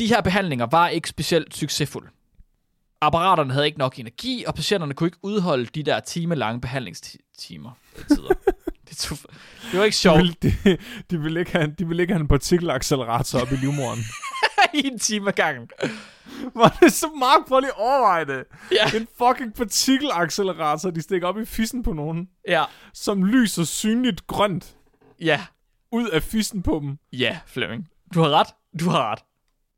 De her behandlinger var ikke specielt succesfulde. Apparaterne havde ikke nok energi, og patienterne kunne ikke udholde de der timelange behandlingstimer. Tider. det, tog, det var ikke De sjovt vil, de, de, vil ikke have, de vil ikke have en partikelaccelerator op i livmoderen. i en time ad gangen. Var det så meget på lige overveje det? Ja, En fucking partikelaccelerator, de stikker op i fissen på nogen, ja, som lyser synligt grønt ja, ud af fissen på dem. ja, Flemming. Du har ret. Du har ret.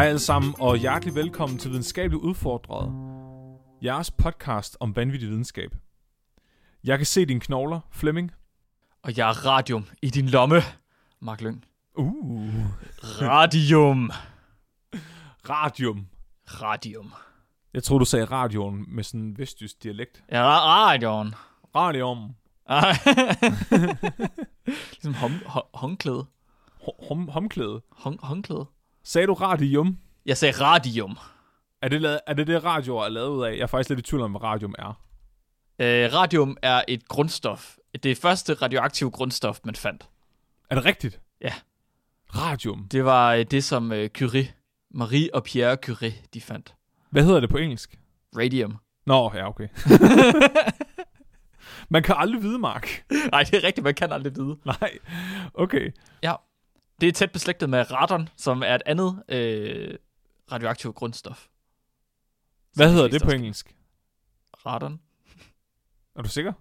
Hej alle sammen, og hjertelig velkommen til Videnskabeligt Udfordret. Jeres podcast om vanvittig videnskab. Jeg kan se dine knogler, Flemming. Og jeg er radium i din lomme, Mark Lyng. Uh. Radium. Radium. Radium. Jeg tror du sagde radioen med sådan en vestjysk dialekt. Ja, ra- radion. Radium. Ligesom hom, hom, håndklæde. Hom- Hom håndklæde. Hon, håndklæde. Sagde du radium? Jeg sagde radium. Er det, lavet, er det det, radioer er lavet ud af? Jeg er faktisk lidt i tvivl om, hvad radium er. Øh, radium er et grundstof. Det første radioaktive grundstof, man fandt. Er det rigtigt? Ja. Radium. Det var øh, det, som øh, Curie, Marie og Pierre Curie, de fandt. Hvad hedder det på engelsk? Radium. Nå, ja, okay. Man kan aldrig vide, Mark. Nej, det er rigtigt, man kan aldrig vide. Nej. Okay. Ja. Det er tæt beslægtet med radon, som er et andet øh, radioaktivt grundstof. Hvad hedder det på engelsk? Radon? Er du sikker?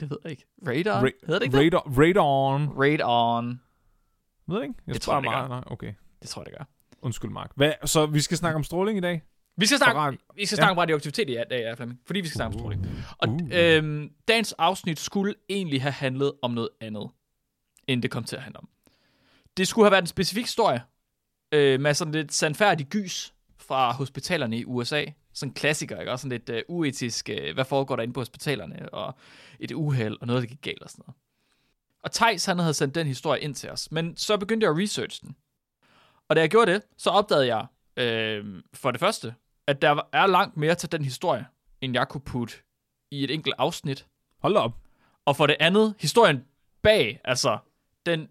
Det ved jeg ikke. Radar? Ra- hedder det ikke det? radar, radon. Radon. Ved jeg ikke? Jeg Det tror jeg, det meget. Nej, okay. Det tror jeg, det gør. Undskyld, Mark. Hvad, så vi skal snakke om stråling i dag? Vi skal snakke, rad- vi skal ja. snakke om radioaktivitet i dag, ja, Flemming. Fordi vi skal snakke om stråling. Og Uh. øhm, dagens afsnit skulle egentlig have handlet om noget andet, end det kom til at handle om. Det skulle have været en specifik historie, øh, med sådan lidt sandfærdig gys fra hospitalerne i USA. Sådan en klassiker, ikke? Også sådan lidt øh, uetisk, øh, hvad foregår der inde på hospitalerne, og et uheld, og noget, der gik galt og sådan noget. Og Tejs, han havde sendt den historie ind til os, men så begyndte jeg at researche den. Og da jeg gjorde det, så opdagede jeg, øh, for det første, at der er langt mere til den historie, end jeg kunne putte i et enkelt afsnit. Hold op. Og for det andet, historien bag, altså den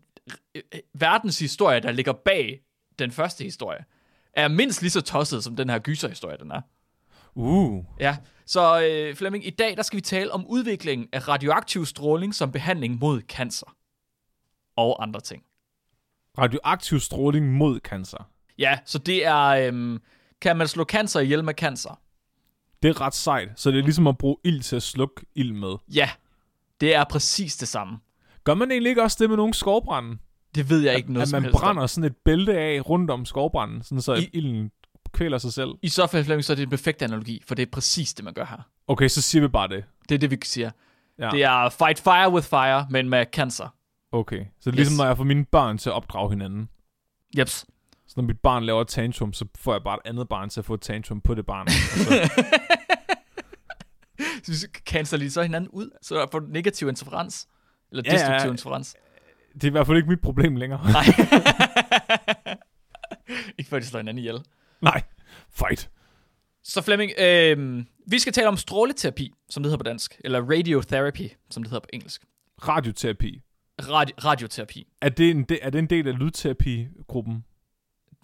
verdenshistorie, der ligger bag den første historie, er mindst lige så tosset, som den her gyserhistorie, den er. Uh. Ja, så øh, Flemming, i dag der skal vi tale om udviklingen af radioaktiv stråling som behandling mod cancer. Og andre ting. Radioaktiv stråling mod cancer. Ja, så det er, øhm, kan man slå cancer ihjel med cancer? Det er ret sejt. Så det er ligesom at bruge ild til at slukke ild med. Ja, det er præcis det samme. Gør man egentlig ikke også det med nogle skovbrænde? Det ved jeg ikke noget At som man helst om. brænder sådan et bælte af rundt om skovbranden, sådan så I- ilden kvæler sig selv. I så fald, Flemming, så er det en perfekt analogi, for det er præcis det, man gør her. Okay, så siger vi bare det. Det er det, vi siger. Ja. Det er fight fire with fire, men med cancer. Okay. Så det er ligesom, Yes. når jeg får mine børn til at opdrage hinanden. Jeps. Så når mit barn laver et tantrum, så får jeg bare et andet barn til at få et tantrum på det barn. Og så, Så cancer lige så hinanden ud, så der får negativ interferens. Eller Ja, destruktiv ja. interferens. det er i hvert fald ikke mit problem længere. Nej. ikke før de slår hinanden ihjel. Nej. Fight. Så Flemming, øh, vi skal tale om stråleterapi, som det hedder på dansk. Eller radiotherapy, som det hedder på engelsk. Radioterapi. Radi- radioterapi. Er det, en, de, er det en del af lydterapigruppen?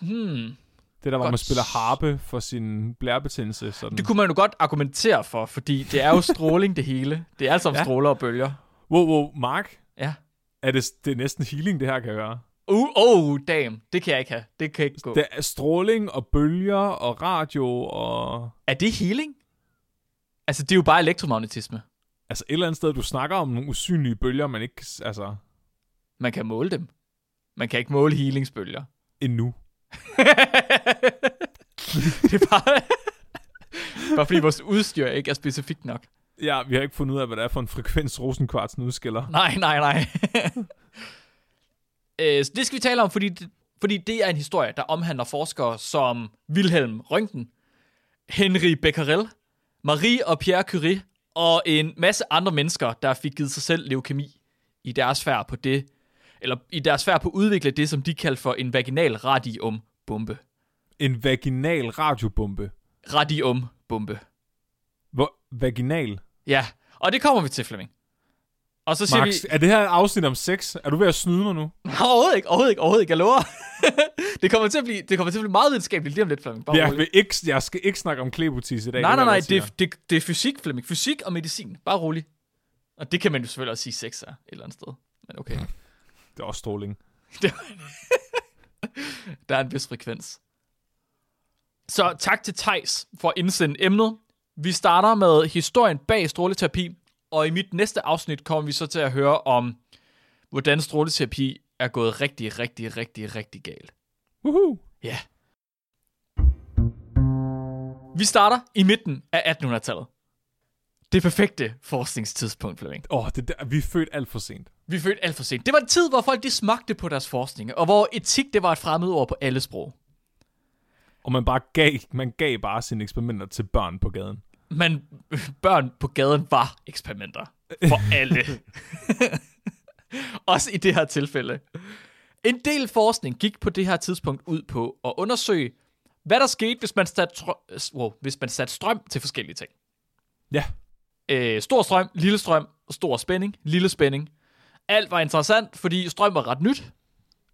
Hmm. Det der, hvor Godt. man spiller harpe for sin blærebetændelse. Sådan. Det kunne man jo godt argumentere for, fordi det er jo stråling det hele. Det er altså om Ja. stråler og bølger. Wow, wow, Mark. Ja. Er det, det er næsten healing, det her kan gøre. Uh, oh, damn. Det kan jeg ikke have. Det kan ikke gå. Det er stråling og bølger og radio og... Er det healing? Altså, det er jo bare elektromagnetisme. Altså et eller andet sted, du snakker om nogle usynlige bølger, man ikke... Altså, Man kan måle dem. Man kan ikke måle healingsbølger. endnu. det er bare... bare fordi vores udstyr ikke er specifikt nok. Ja, vi har ikke fundet ud af, hvad det er for en frekvens rosenkvartsen udskiller. Nej, nej, nej. øh, så det skal vi tale om, fordi det, fordi det er en historie, der omhandler forskere som Wilhelm Röntgen, Henri Becquerel, Marie og Pierre Curie og en masse andre mennesker, der fik givet sig selv leukemi i deres færd på det, eller i deres færd på at udvikle det, som de kaldte for en vaginal radiumbombe. En vaginal radiobombe. Radiumbombe. Hvor vaginal? Ja, og det kommer vi til, Flemming. Og så siger Max, vi... er det her et afsnit om sex? Er du ved at snyde mig nu? Overhovedet ikke, overhovedet ikke, overhovedet ikke, jeg lover. det, kommer til at blive, det kommer til at blive meget videnskabeligt lige om lidt, Flemming. Bare Jeg, rolig. vil ikke, jeg skal ikke snakke om klebutis i dag. Nej, nej, nej, det, det, det er fysik, Flemming. Fysik og medicin. Bare rolig. Og det kan man jo selvfølgelig også sige sex er et eller andet sted. Men okay. dig. Det er også stråling. Der er en vis frekvens. Så tak til Tejs for at indsende emnet. Vi starter med historien bag stråleterapi, og i mit næste afsnit kommer vi så til at høre om, hvordan stråleterapi er gået rigtig, rigtig, rigtig, rigtig galt. Woohoo! Ja. Vi starter i midten af 1800-tallet. Det perfekte forskningstidspunkt, Flemming. Åh, oh, det der, vi er født alt for sent. Vi fødte alt for sent. Det var en tid, hvor folk de smagte på deres forskning, og hvor etik det var et fremmedord på alle sprog. Og man bare gav, man gav bare sine eksperimenter til børn på gaden. Men børn på gaden var eksperimenter. For alle. Også i det her tilfælde. En del forskning gik på det her tidspunkt ud på at undersøge, hvad der skete, hvis man satte, tr- wow, hvis man satte strøm til forskellige ting. Ja. Øh, stor strøm, lille strøm, stor spænding, lille spænding. Alt var interessant, fordi strøm var ret nyt,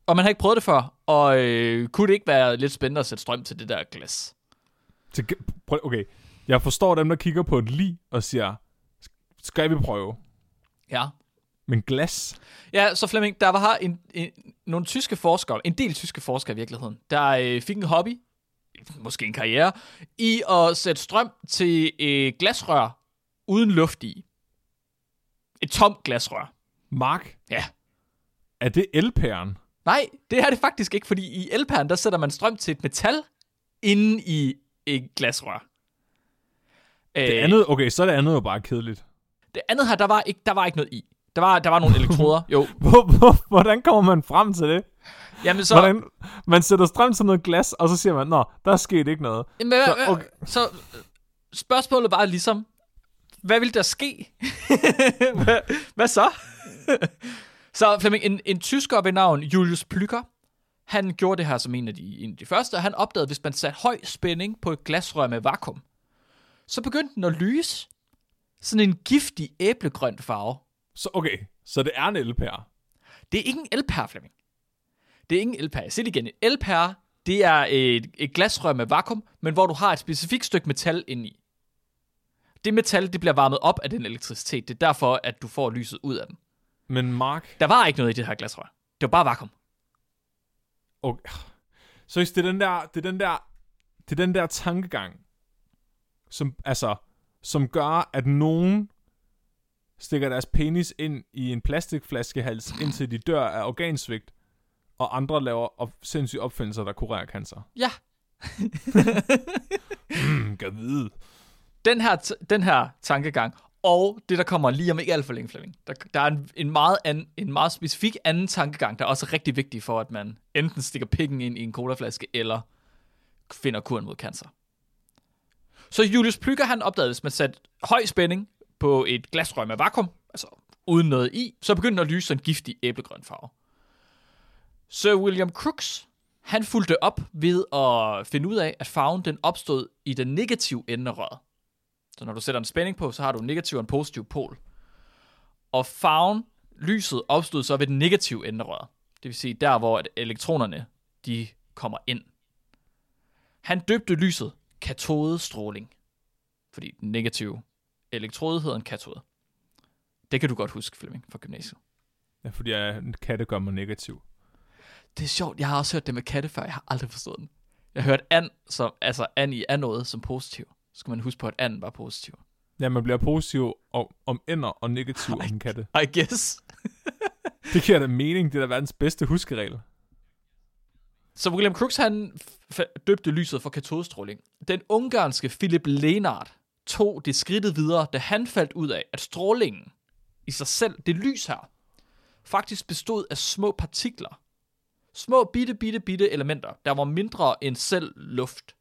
og man havde ikke prøvet det før, og øh, kunne det ikke være lidt spændende at sætte strøm til det der glas? Til, okay, jeg forstår dem, der kigger på et lig og siger, skal vi prøve? Ja. Men glas? Ja, så Flemming, der var en, en, nogle tyske forskere, en del tyske forskere i virkeligheden, der øh, fik en hobby, måske en karriere, i at sætte strøm til et glasrør uden luft i. Et tomt glasrør. Mark, Ja. er det elpæren? Nej, det er det faktisk ikke, fordi i elpæren, der sætter man strøm til et metal inde i et glasrør. Det Øh, andet, okay, så er det andet jo bare kedeligt. det andet her, der var ikke, der var ikke noget i. Der var, der var nogle elektroder, jo. Hvor, hvor, hvordan kommer man frem til det? Jamen så... Hvordan, man sætter strøm til noget glas, og så siger man, nå, der er sket ikke noget. Hvad, Så, okay. så spørgsmålet var ligesom, hvad vil der ske? hvad, hvad så? så Flemming, en, en tysker ved navn Julius Plücker, han gjorde det her som en af de, en af de første, og han opdagede, at hvis man satte høj spænding på et glasrør med vakuum, så begyndte den at lyse. Sådan en giftig æblegrøn farve. Så okay, så det er en elpære. Det er ikke en elpære, Flemming. Det er ikke en elpære. Jeg siger det igen. En elpære, det er et, et glasrør med vakuum, men hvor du har et specifikt stykke metal inde i. Det metal, det bliver varmet op af den elektricitet. Det er derfor, at du får lyset ud af den. Men Mark, Der var ikke noget i det her glasrør. Det var bare vakuum. okay. Så det er den der, det er den der, det er den der tankegang, som, altså, som gør, at nogen stikker deres penis ind i en plastikflaskehals, indtil de dør af organsvigt, og andre laver op, sindssyge opfindelser, der kurerer cancer. Ja. Hmm, kan vide. Den her, t- den her tankegang, og det, der kommer lige om ikke alt for længe, Flemming. Der, der er en, en, meget an, en meget specifik anden tankegang, der er også rigtig vigtig for, at man enten stikker pikken ind i en colaflaske, eller finder kuren mod cancer. Så Julius Plücker, han opdagede, hvis man satte høj spænding på et glasrør med vakuum, altså uden noget i, så begyndte den at lyse en giftig æblegrøn farve. Sir William Crookes, han fulgte op ved at finde ud af, at farven den opstod i den negative ende af røret. Så når du sætter en spænding på, så har du en negativ og en positiv pol. Og farven, lyset, opstod så ved den negative ende af røret. Det vil sige der, hvor at elektronerne de kommer ind. Han døbte lyset katodestråling. Fordi den negative elektrode hedder en katode. Det kan du godt huske, Flemming, fra gymnasiet. Ja, fordi jeg, en katte gør mig negativ. Det er sjovt, jeg har også hørt det med katte før, jeg har aldrig forstået den. Jeg har hørt and, som, altså and i noget som positiv. Så skal man huske på, at and var positiv. Ja, man bliver positiv om, om ender og negativ om katte. I guess. Det giver da mening. Det er da verdens bedste huskeregel. Så William Crookes, han døbte lyset for katodestråling. Den ungarske Philip Lenard, tog det skridtet videre, da han faldt ud af, at strålingen i sig selv, det lys her, faktisk bestod af små partikler. Små bitte, bitte, bitte elementer, der var mindre end selv luft.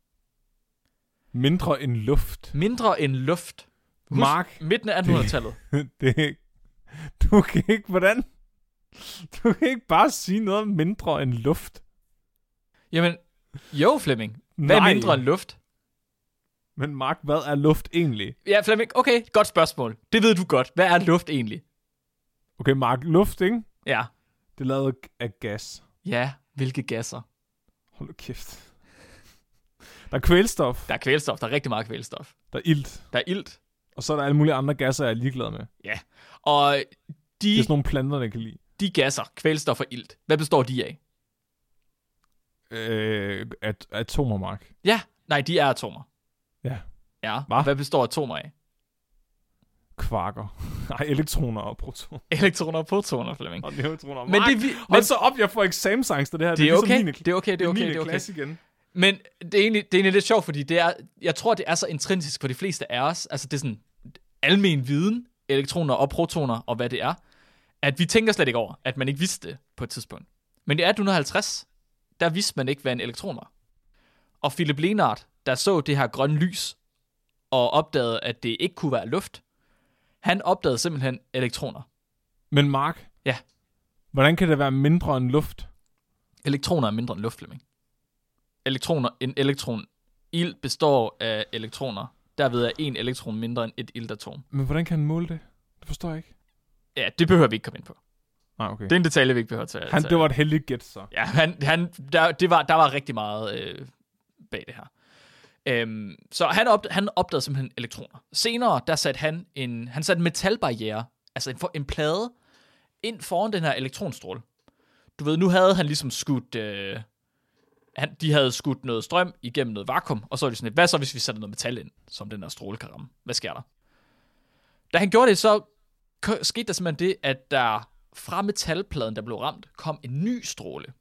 Mindre end luft. Mindre end luft. Husk, Mark, Midten af 1800-tallet. det, du kan ikke, hvordan? Du kan ikke bare sige noget mindre end luft. Jamen, jo Flemming. Hvad Nej. er mindre end luft? Men Mark, hvad er luft egentlig? Ja, Flemming, okay, godt spørgsmål. Det ved du godt. Hvad er luft egentlig? Okay, Mark, luft, ikke? Ja. Det er lavet af gas. Ja, hvilke gasser? Hold nu kæft. Der er kvælstof, Der er kvælstof, der er rigtig meget kvælstof. der er ilt, Der er ilt. og så er der alle mulige andre gasser, jeg er ligeglad med. Og Det de, er sådan nogle planter, der kan lide. de gasser, kvælstof og ilt, hvad består de af? Øh, at, atomer, Mark. Ja, nej, de er atomer. Ja. Ja, Hva? hvad består atomer af? Kvarker. Nej, elektroner og protoner. Elektroner og protoner, Flemming. Og neutroner. Men Mark, det, vi, men hold så op, jeg får eksamensangst af det her. det er ligesom okay, det er okay, det er okay, det er okay. klasse igen. Men det er, egentlig, det er egentlig lidt sjovt, fordi det er, jeg tror, det er så intrinsisk for de fleste af os, altså det er sådan almen viden, elektroner og protoner og hvad det er, at vi tænker slet ikke over, at man ikke vidste det på et tidspunkt. Men i 1850, der vidste man ikke, hvad en elektron var. Og Philip Lenard, der så det her grønne lys, og opdagede, at det ikke kunne være luft, han opdagede simpelthen elektroner. Men Mark, Ja. hvordan kan det være mindre end luft? Elektroner er mindre end luft, Flemming. Elektroner, en elektron, ild består af elektroner. Derved er en elektron mindre end et iltatom. Men hvordan kan han måle det? Det forstår jeg ikke. Ja, det behøver vi ikke komme ind på. Nej, okay. Det er en detalje, vi ikke behøver at tage. Han, det var et heldigt gæt, så. Ja, han, han, der, det var, der var rigtig meget øh, bag det her. Øhm, så han, op, han opdagede simpelthen elektroner. Senere, der satte han en, han satte en metalbarriere, altså en, en plade, ind foran den her elektronstråle. Du ved, nu havde han ligesom skudt, øh, han, de havde skudt noget strøm igennem noget vakuum, og så var de sådan lidt, hvad så hvis vi sætter noget metal ind, som den her stråle kan ramme? Hvad sker der? Da han gjorde det, så k- skete der simpelthen det, at der fra metalpladen, der blev ramt, kom en ny stråle.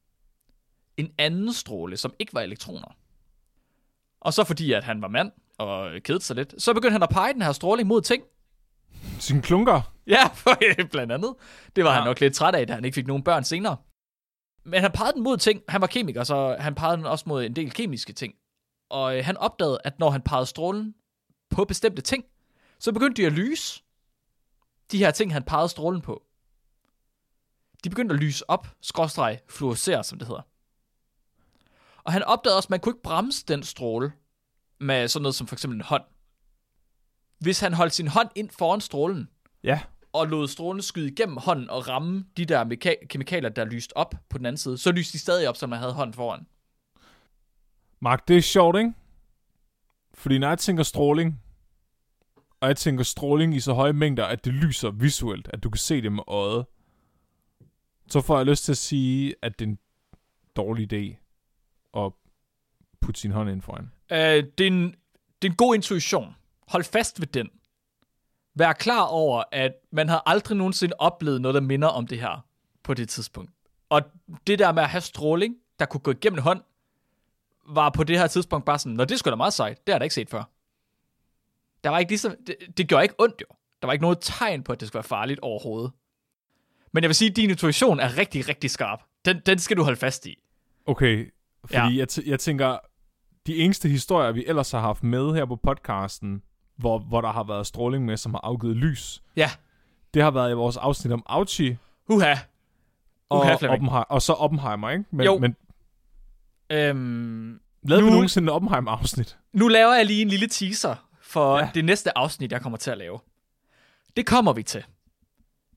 En anden stråle, som ikke var elektroner. Og så fordi, at han var mand og kedede sig lidt, så begyndte han at pege den her stråling mod ting. Sin klunker. Ja, for, blandt andet. Det var ja. Ja. han nok lidt træt af, da han ikke fik nogen børn senere. Men han pegede den mod ting. Han var kemiker, så han pegede den også mod en del kemiske ting. Og øh, han opdagede, at når han pegede strålen på bestemte ting, så begyndte de at lyse. De her ting, han pegede strålen på. De begyndte at lyse op, skråstreg, fluorescere, som det hedder. Og han opdagede også, at man kunne ikke bremse den stråle med sådan noget som for eksempel en hånd. Hvis han holdt sin hånd ind foran strålen, Ja. og lod strålen skyde igennem hånden og ramme de der meka- kemikalier, der lyste op på den anden side, så lyste de stadig op, som man havde hånden foran. Mark, det er sjovt, ikke? Fordi når jeg tænker stråling, og jeg tænker stråling i så høje mængder, at det lyser visuelt, at du kan se det med øjet, så får jeg lyst til at sige, at det er en dårlig idé at putte sin hånd ind foran. Øh, det, er en, det er en god intuition. Hold fast ved den. Vær klar over, at man har aldrig nogensinde oplevet noget, der minder om det her på det tidspunkt. Og det der med at have stråling, der kunne gå igennem en hånd, var på det her tidspunkt bare sådan, når det skulle da meget sejt. Det har jeg da ikke set før. Der var ikke ligesom, det, det gjorde ikke ondt jo. Der var ikke noget tegn på, at det skulle være farligt overhovedet. Men jeg vil sige, at din intuition er rigtig, rigtig skarp. Den, den skal du holde fast i. Okay, fordi Ja. jeg, t- jeg tænker, de eneste historier, vi ellers har haft med her på podcasten, hvor, hvor der har været stråling med, som har afgivet lys, Ja, det har været i vores afsnit om Auchi, uha. og, Uha. Oppenheimer, og så Oppenheimer, ikke? Men, Jo. men Øhm, lavede Nu- vi nogensinde et Oppenheimer-afsnit? Nu laver jeg lige en lille teaser for. Ja. det næste afsnit, jeg kommer til at lave. Det kommer vi til.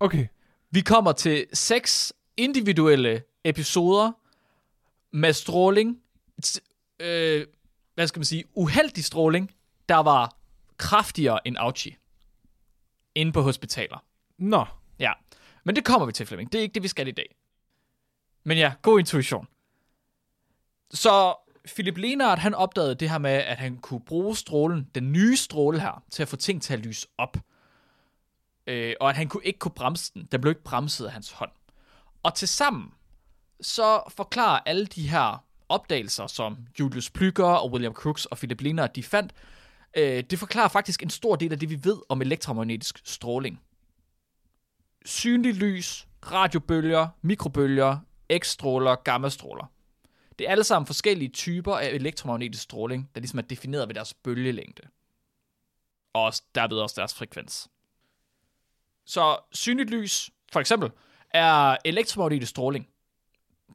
Okay. Vi kommer til seks individuelle episoder med stråling, øh, hvad skal man sige, uheldig stråling, der var kraftigere end Auchi. Inde på hospitaler. Nå, Ja, men det kommer vi til, Flemming. Det er ikke det, vi skal i dag. Men ja, god intuition. Så Philip Lenard, han opdagede det her med, at han kunne bruge strålen, den nye stråle her, til at få ting til at lyse op. Øh, og at han kunne ikke kunne bremse den. Den blev ikke bremset af hans hånd. Og til sammen, så forklarer alle de her opdagelser, som Julius Plüger og William Crookes og Philip Lenard, de fandt, Øh, det forklarer faktisk en stor del af det, vi ved om elektromagnetisk stråling. Synlig lys, radiobølger, mikrobølger, X-stråler, gammastråler. Det er alle sammen forskellige typer af elektromagnetisk stråling, der ligesom er defineret ved deres bølgelængde. Og derved også deres frekvens. Så synligt lys, for eksempel, er elektromagnetisk stråling.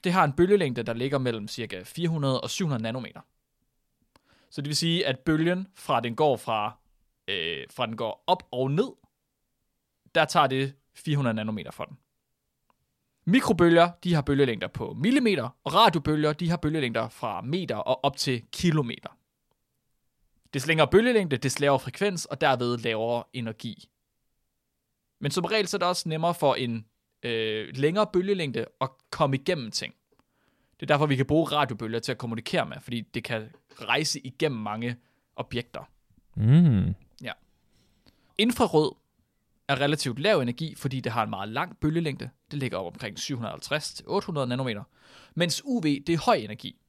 Det har en bølgelængde, der ligger mellem ca. 400 og 700 nanometer. Så det vil sige, at bølgen fra den går fra, øh, fra den går op og ned, der tager det 400 nanometer for den. Mikrobølger, de har bølgelængder på millimeter, og radiobølger, de har bølgelængder fra meter og op til kilometer. Des længere bølgelængde, des lavere frekvens, og derved lavere energi. Men som regel så er det også nemmere for en øh, længere bølgelængde at komme igennem ting. Det er derfor, vi kan bruge radiobølger til at kommunikere med, fordi det kan rejse igennem mange objekter. Mm. Infrarød er relativt lav energi, fordi det har en meget lang bølgelængde. Det ligger op omkring 750-800 nanometer. Mens UV, det er høj energi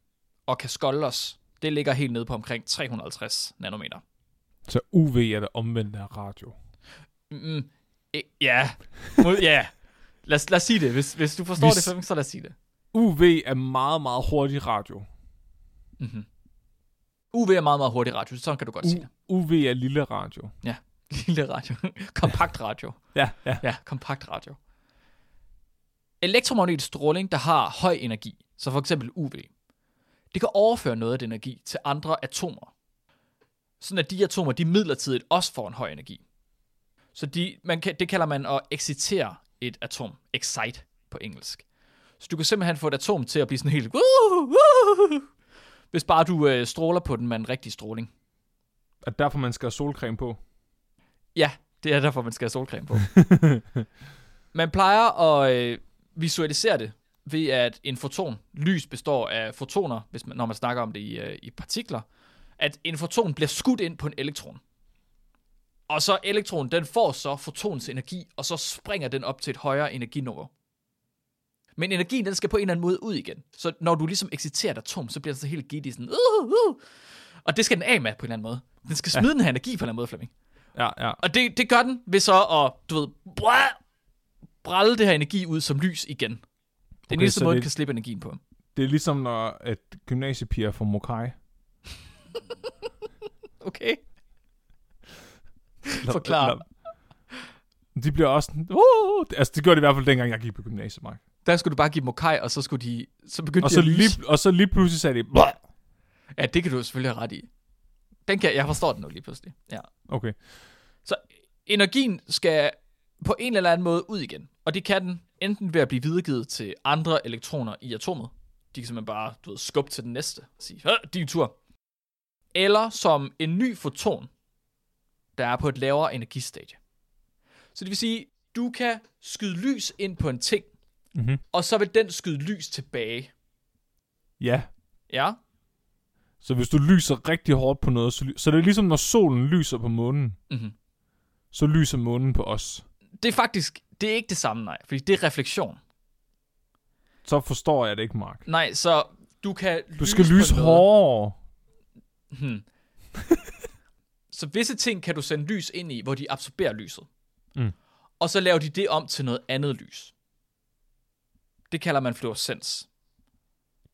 og kan skolde os. Det ligger helt nede på omkring 350 nanometer. Så UV er det omvendte af radio. Mm, ja, Må- ja. Lad, os- lad os sige det. Hvis, hvis du forstår Hvis- det, så lad os sige det. UV er meget, meget hurtig radio. Mm-hmm. UV er meget, meget hurtig radio. Sådan kan du godt sige det. U- UV er lille radio. Lille radio. kompakt radio. Ja, ja. Ja, kompakt radio. Elektromagnetisk stråling, der har høj energi, så for eksempel UV, det kan overføre noget af den energi til andre atomer. Sådan at de atomer, de midlertidigt også får en høj energi. Så de, man kan, det kalder man at excitere et atom. Excite på engelsk. Så du kan simpelthen få et atom til at blive sådan helt... "Woo, woo", Hvis bare du øh, stråler på den med en rigtig stråling. Og derfor man skal have solcreme på. Ja, det er derfor, man skal have solcreme på. man plejer at øh, visualisere det ved, at en foton, lys består af fotoner, hvis man, når man snakker om det i, øh, i partikler, at en foton bliver skudt ind på en elektron. Og så elektronen, den får så fotons energi, og så springer den op til et højere energiniveau. Men energien, den skal på en eller anden måde ud igen. Så når du ligesom exciterer et atom, så bliver den så helt giddy sådan, uh, uh, og det skal den af med på en eller anden måde. Den skal smide ja. den her energi på en eller anden måde, Flemming. Ja, ja. Og det, det gør den ved så at, du ved, bræ- brælle det her energi ud som lys igen. Det er den Okay, eneste måde, det- kan slippe energien på. Det er ligesom, når at gymnasiepiger får mokai. Okay. Forklar. De bliver også sådan, uh, altså det gjorde de i hvert fald dengang, jeg gik på gymnasiet, Mark. Der skulle du bare give dem mokai, og så skulle de, så begyndte Og de så, lige, og så lige pludselig sagde de, "Blah." Ja, det kan du selvfølgelig have ret i. Den kan, jeg forstår den nu lige pludselig. Ja. okay. Så energien skal på en eller anden måde ud igen. Og det kan den enten ved at blive videregivet til andre elektroner i atomet. De kan simpelthen bare du ved, skubbe til den næste og sige, "Øh, din tur. Eller som en ny foton, der er på et lavere energistadie. Så det vil sige, du kan skyde lys ind på en ting, Mm-hmm. og så vil den skyde lys tilbage. Ja, Ja? så hvis du lyser rigtig hårdt på noget, så, ly- så det er ligesom, når solen lyser på månen, Mm-hmm. så lyser månen på os. Det er faktisk, det er ikke det samme, nej. Fordi det er refleksion. Så forstår jeg det ikke, Mark. Nej, så du kan Du skal på lyse hårdere. Hmm. så visse ting kan du sende lys ind i, hvor de absorberer lyset. Mm. Og så laver de det om til noget andet lys. Det kalder man fluorescens.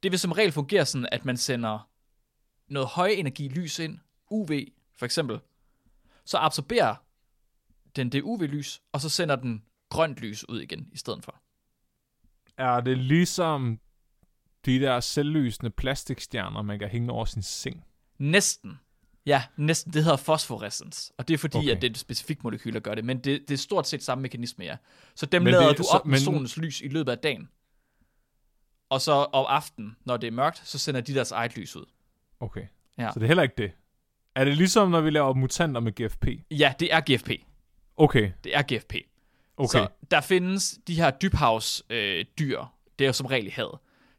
Det vil som regel fungere sådan, at man sender noget højenergi lys ind, UV for eksempel, så absorberer den det UV-lys, og så sender den grønt lys ud igen i stedet for. Er det ligesom de der selvlysende plastikstjerner, man kan hænge over sin seng? Næsten. Ja, næsten. Det hedder fosforescens. Og det er fordi, Okay. at det er et specifikt molekyl, der gør det. Men det, det er stort set samme mekanisme, ja. Så dem Men lader det- du så- op med men- solens lys i løbet af dagen. Og så om aftenen, når det er mørkt, så sender de deres eget lys ud. Okay. Ja. Så det er heller ikke det. Er det ligesom, når vi laver mutanter med GFP? Ja, det er GFP. Okay, Det er GFP. okay. Så der findes de her dybhavsdyr, øh, dyr, det er jo som regel havet,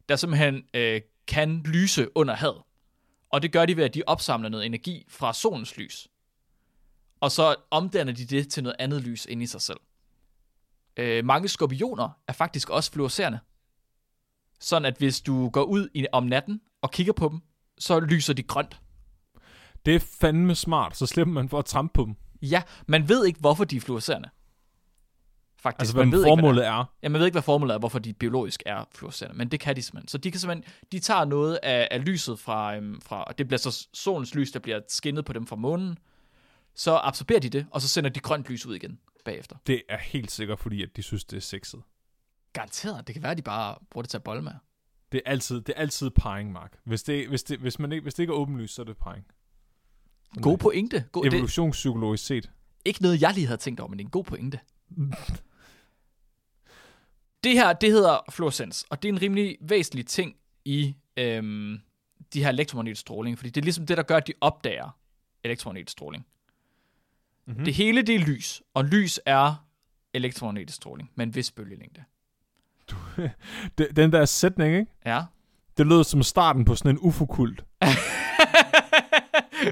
der simpelthen øh, kan lyse under havet. Og det gør de ved, at de opsamler noget energi fra solens lys. Og så omdanner de det til noget andet lys inde i sig selv. Øh, mange skorpioner er faktisk også fluorescerende. Sådan at hvis du går ud i, om natten og kigger på dem, så lyser de grønt. Det er fandme smart, så slipper man for at trampe på dem. Ja, man ved ikke, hvorfor de er fluorescerende. Faktisk, Altså, man hvad ved ikke, hvad formålet er. er. Ja, man ved ikke, hvad formålet er, hvorfor de biologisk er fluorescerende, men det kan de simpelthen. Så de kan simpelthen, de tager noget af, af lyset fra, øhm, fra, og det bliver så solens lys, der bliver skinnet på dem fra månen, så absorberer de det, og så sender de grønt lys ud igen bagefter. Det er helt sikkert, fordi at de synes, det er sexet. Garanteret, det kan være, at de bare bruger det til at bolle med. Det er altid, det er altid parring, Mark. Hvis det, hvis, det, hvis, man ikke, hvis det ikke er åbenlyst, så er det parring. God pointe. God, Evolutionspsykologisk set. ikke noget, jeg lige havde tænkt over, men det er en god pointe. det her, det hedder fluorescens, og det er en rimelig væsentlig ting i øhm, de her elektromagnetisk stråling, fordi det er ligesom det, der gør, at de opdager elektromagnetisk stråling. Mhm. Mm-hmm. Det hele, det er lys, og lys er elektromagnetisk stråling med en vis bølgelængde. Det, den der sætning, ikke? Ja. Det lød som starten på sådan en UFO-kult.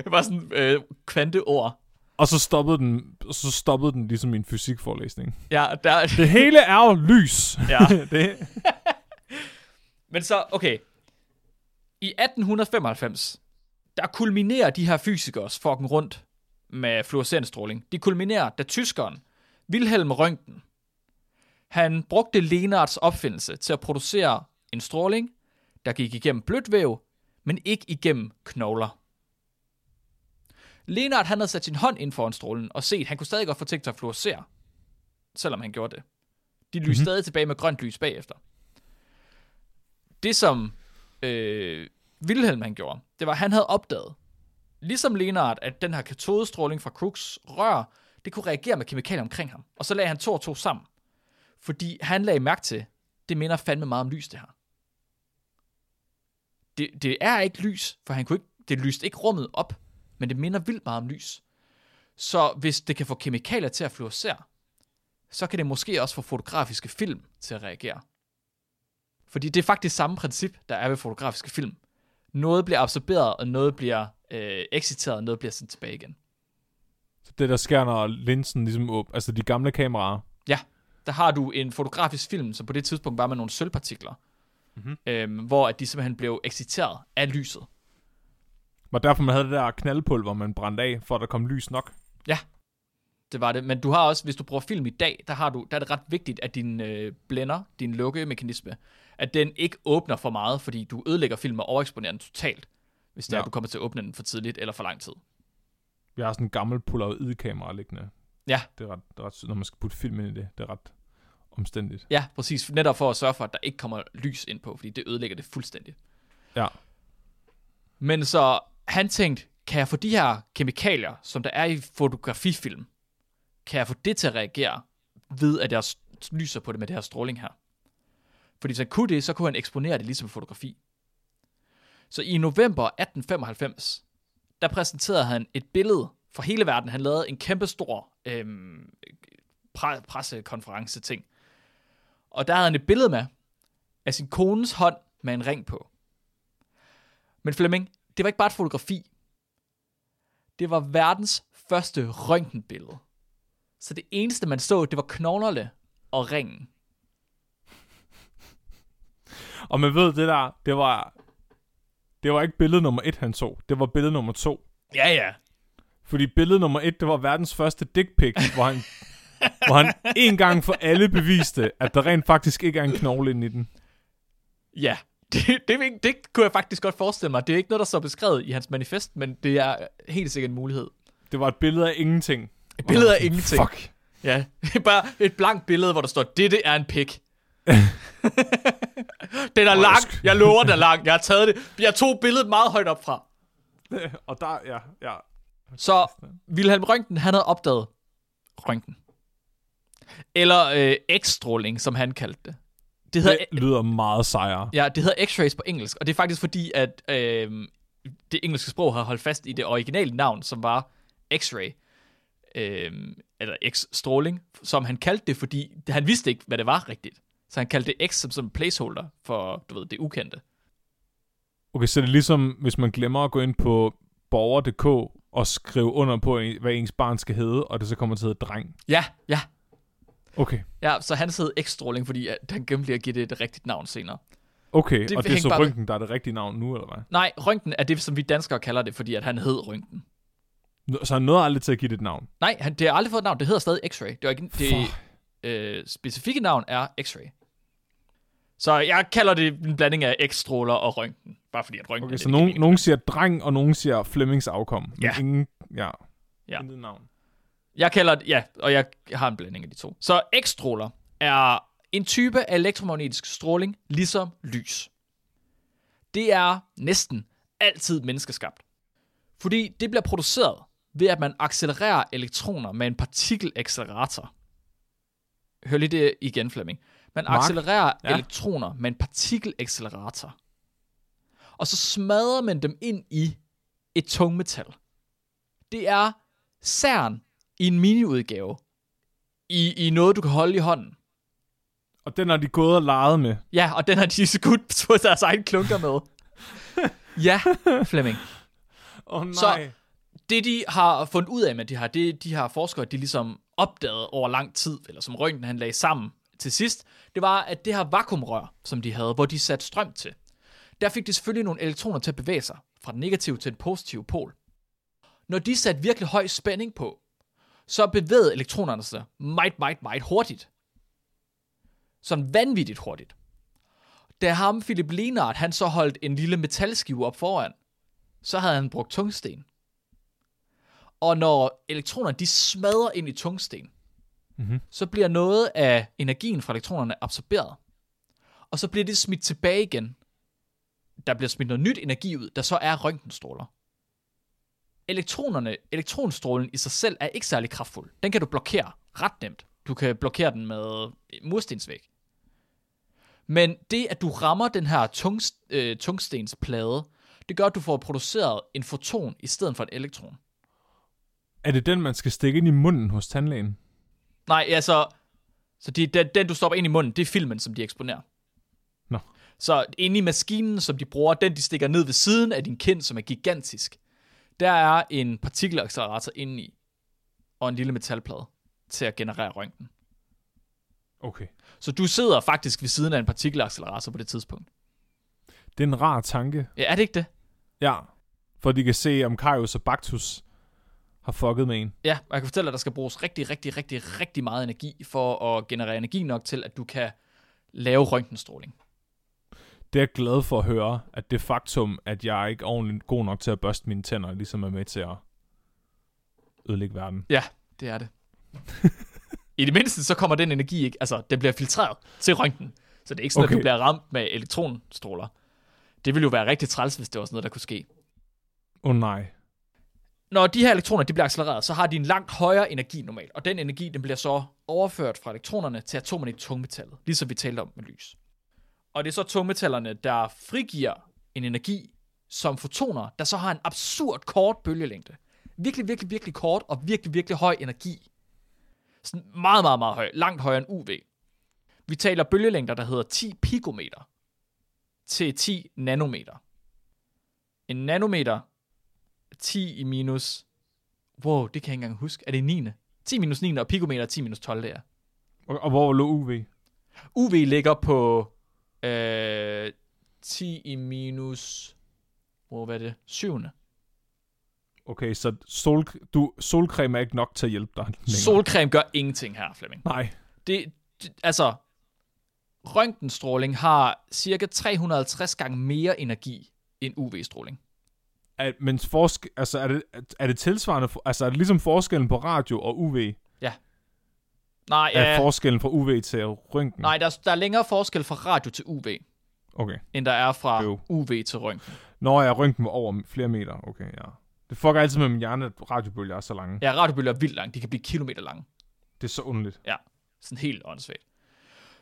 det var sådan øh, kvanteord. Og så stoppede den, og så stoppede den ligesom en fysikforelæsning. Ja, der, Det hele er jo lys. ja. det, Men så, okay. I 1895, der kulminerer de her fysikers fucking rundt med fluorescerende stråling. De kulminerer, da tyskeren Wilhelm Röntgen, han brugte Lenards opfindelse til at producere en stråling, der gik igennem blødt væv, men ikke igennem knogler. Lenard han havde sat sin hånd ind foran strålen og set, han kunne stadig godt få ting til at fluorescere, selvom han gjorde det. De lyste mm-hmm. stadig tilbage med grønt lys bagefter det som øh, Wilhelm han gjorde, det var, at han havde opdaget, ligesom Lenard, at den her katodestråling fra Crooks rør, det kunne reagere med kemikalier omkring ham. Og så lagde han to og to sammen. Fordi han lagde mærke til, det minder fandme meget om lys, det her. Det, det er ikke lys, for han kunne ikke, det lyste ikke rummet op, men det minder vildt meget om lys. Så hvis det kan få kemikalier til at fluorescere, så kan det måske også få fotografiske film til at reagere. Fordi det er faktisk samme princip, der er ved fotografiske film. Noget bliver absorberet, og noget bliver øh, exciteret, og noget bliver sendt tilbage igen. så det der sker, når linsen ligesom åb, altså de gamle kameraer, Der har du en fotografisk film, som på det tidspunkt var med nogle sølvpartikler, Mhm. øhm, hvor at de simpelthen blev exciteret af lyset. Var derfor man havde det der knaldpulver, man brændte af, for at der kom lys nok. Det var det. Men du har også, hvis du bruger film i dag, der, har du, der er det ret vigtigt, at din øh, blender, din lukkemekanisme, at den ikke åbner for meget, fordi du ødelægger film og overeksponerer den totalt, hvis det ja. er, Ja. at du kommer til at åbne den for tidligt eller for lang tid. Vi har sådan en gammel polaroid-kamera liggende. Ja. Det er ret, det er ret når man skal putte film ind i det. Det er ret omstændigt. Ja, præcis. Netop for at sørge for, at der ikke kommer lys ind på, fordi det ødelægger det fuldstændigt. Ja. Men så han tænkte, kan jeg få de her kemikalier, som der er i fotografifilm, kan jeg få det til at reagere ved, at jeg lyser på det med det her stråling her? Fordi hvis han kunne det, så kunne han eksponere det ligesom fotografi. Så i november 1895, der præsenterede han et billede for hele verden. Han lavede en kæmpe stor øhm, pre- pressekonference ting. Og der havde han et billede med af sin kones hånd med en ring på. Men Flemming, det var ikke bare et fotografi. Det var verdens første røntgenbillede. Så det eneste, man så, det var knoglerne og ringen. Og man ved, det der, det var, det var ikke billede nummer et, han så. Det var billede nummer to. Ja, ja. Fordi billede nummer et, det var verdens første dick pic, hvor han, hvor han en gang for alle beviste, at der rent faktisk ikke er en knogle inde i den. Ja, det, det, det, kunne jeg faktisk godt forestille mig. Det er ikke noget, der står beskrevet i hans manifest, men det er helt sikkert en mulighed. Det var et billede af ingenting. Et billede af ingenting. Fuck. Ja, bare et blankt billede, hvor der står, dette er en pik. den er lang. Jeg lover, den er lang. Jeg har taget det. Jeg tog billedet meget højt op fra. Og der, ja, ja. Så Wilhelm Røntgen, han havde opdaget Røntgen. Eller øh, X-stråling, som han kaldte det. Det hedder, Det lyder meget sejere. ja, det hedder X-rays på engelsk, og det er faktisk fordi, at øh, det engelske sprog har holdt fast i det originale navn, som var X-ray. Øh, eller X-stråling, som han kaldte det, fordi han vidste ikke, hvad det var rigtigt. Så han kaldte det X som, som placeholder for, du ved, det ukendte. Okay, så det er ligesom, hvis man glemmer at gå ind på borger.dk og skrive under på, hvad ens barn skal hedde, og det så kommer til at hedde dreng. Ja, ja, Okay, ja, så han hed X-stråling, fordi han glemte lige at give det et rigtigt navn senere. Okay, Det og det er så bare- Røntgen, der er det rigtige navn nu, eller hvad? Nej, Røntgen er det, som vi danskere kalder det, fordi at han hed Røntgen. Så han nåede aldrig til at give det et navn. Nej, han, det har aldrig fået et navn. Det hedder stadig X-ray. Det, var ikke, det For- øh, specifikke navn er X-ray. Så jeg kalder det en blanding af X-stråler og røntgen. Bare fordi at røntgen Okay, er så det, nogen, nogen siger dreng, og nogen siger Flemmings afkom. Men Ja. ingen, ja. Ja. Intet navn. Jeg kalder det, ja, og jeg har en blanding af de to. Så X-stråler er en type af elektromagnetisk stråling, ligesom lys. Det er næsten altid menneskeskabt. Fordi det bliver produceret ved, at man accelererer elektroner med en partikelaccelerator. Hør lige det igen, Flemming. Man Mark? accelererer Ja. elektroner med en partikelaccelerator. Og så smadrer man dem ind i et tungmetal. Det er CERN i en miniudgave. I, I noget, du kan holde i hånden. Og den har de gået og leget med. Ja, og den har de skudt på deres egen klunker med. ja, Flemming. Åh oh, nej. Så- Det, de har fundet ud af med det her, det de har forskere, de ligesom opdaget over lang tid, eller som Røntgen han lagde sammen til sidst, det var, at det her vakuumrør, som de havde, hvor de satte strøm til, der fik de selvfølgelig nogle elektroner til at bevæge sig fra den negative til den positive pol. Når de satte virkelig høj spænding på, så bevægede elektronerne sig meget, meget, meget hurtigt. Sådan vanvittigt hurtigt. Da ham, Philip Lenard, han så holdt en lille metalskive op foran, så havde han brugt tungsten. Og når elektroner de smadrer ind i tungsten, Mhm. så bliver noget af energien fra elektronerne absorberet. Og så bliver det smidt tilbage igen. Der bliver smidt noget nyt energi ud, der så er røntgenstråler. Elektronerne, elektronstrålen i sig selv er ikke særlig kraftfuld. Den kan du blokere ret nemt. Du kan blokere den med murstensvæg. Men det, at du rammer den her tung, øh, tungstensplade, det gør, at du får produceret en foton i stedet for en elektron. Er det den, man skal stikke ind i munden hos tandlægen? Nej, altså... Så de, den, den, du stopper ind i munden, det er filmen, som de eksponerer. Nå. Så inde i maskinen, som de bruger, den de stikker ned ved siden af din kind, som er gigantisk, der er en partikelaccelerator inde i, og en lille metalplade til at generere røntgen. Okay. Så du sidder faktisk ved siden af en partikelaccelerator på det tidspunkt. Det er en rar tanke. Ja, er det ikke det? Ja. For de kan se, om Kaius og Bactus har fucket med en. Ja, og jeg kan fortælle dig, at der skal bruges rigtig, rigtig, rigtig, rigtig meget energi for at generere energi nok til, at du kan lave røntgenstråling. Det er jeg glad for at høre, at det faktum, at jeg ikke er ordentligt god nok til at børste mine tænder, ligesom er med til at ødelægge verden. Ja, det er det. I det mindste, så kommer den energi ikke, altså, den bliver filtreret til røntgen. Så det er ikke sådan. Okay. at du bliver ramt med elektronstråler. Det ville jo være rigtig træls, hvis det var sådan noget, der kunne ske. Åh oh, nej. Når de her elektroner de bliver accelereret, så har de en langt højere energi normalt, og den energi den bliver så overført fra elektronerne til atomerne i tungmetallet, ligesom vi talte om med lys. Og det er så tungmetallerne, der frigiver en energi som fotoner, der så har en absurd kort bølgelængde. Virkelig, virkelig, virkelig kort og virkelig, virkelig høj energi. Sådan meget, meget, meget høj. Langt højere end UV. Vi taler bølgelængder, der hedder 10 picometer til 10 nanometer. En nanometer 10 i minus... Wow, det kan jeg ikke engang huske. Er det 9? 10 minus 9, og picometer er 10 minus 12, det er. Og, og hvor lå UV? UV ligger på øh, 10 i minus... Hvad er det? 7. Okay, så sol, du, solcreme er ikke nok til at hjælpe dig længere. Solcreme gør ingenting her, Flemming. Nej. Det, det, altså, røntgenstråling har cirka 350 gange mere energi end UV-stråling. Er, men forsk, altså, er, det, er det tilsvarende? Altså, er det ligesom forskellen på radio og UV? Nej, Ja. Er ja, forskellen fra UV til røntgen? nej der, er- der er længere forskel fra radio til UV, Okay. end der er fra Jo. UV til røntgen. Når jeg røntgen var over flere meter. Okay, ja. Det fucker altid med min hjerne, at radiobølger er så lange. Ja, radiobølger er vildt lange. De kan blive kilometer lange. Det er så underligt. Sådan helt åndssvagt.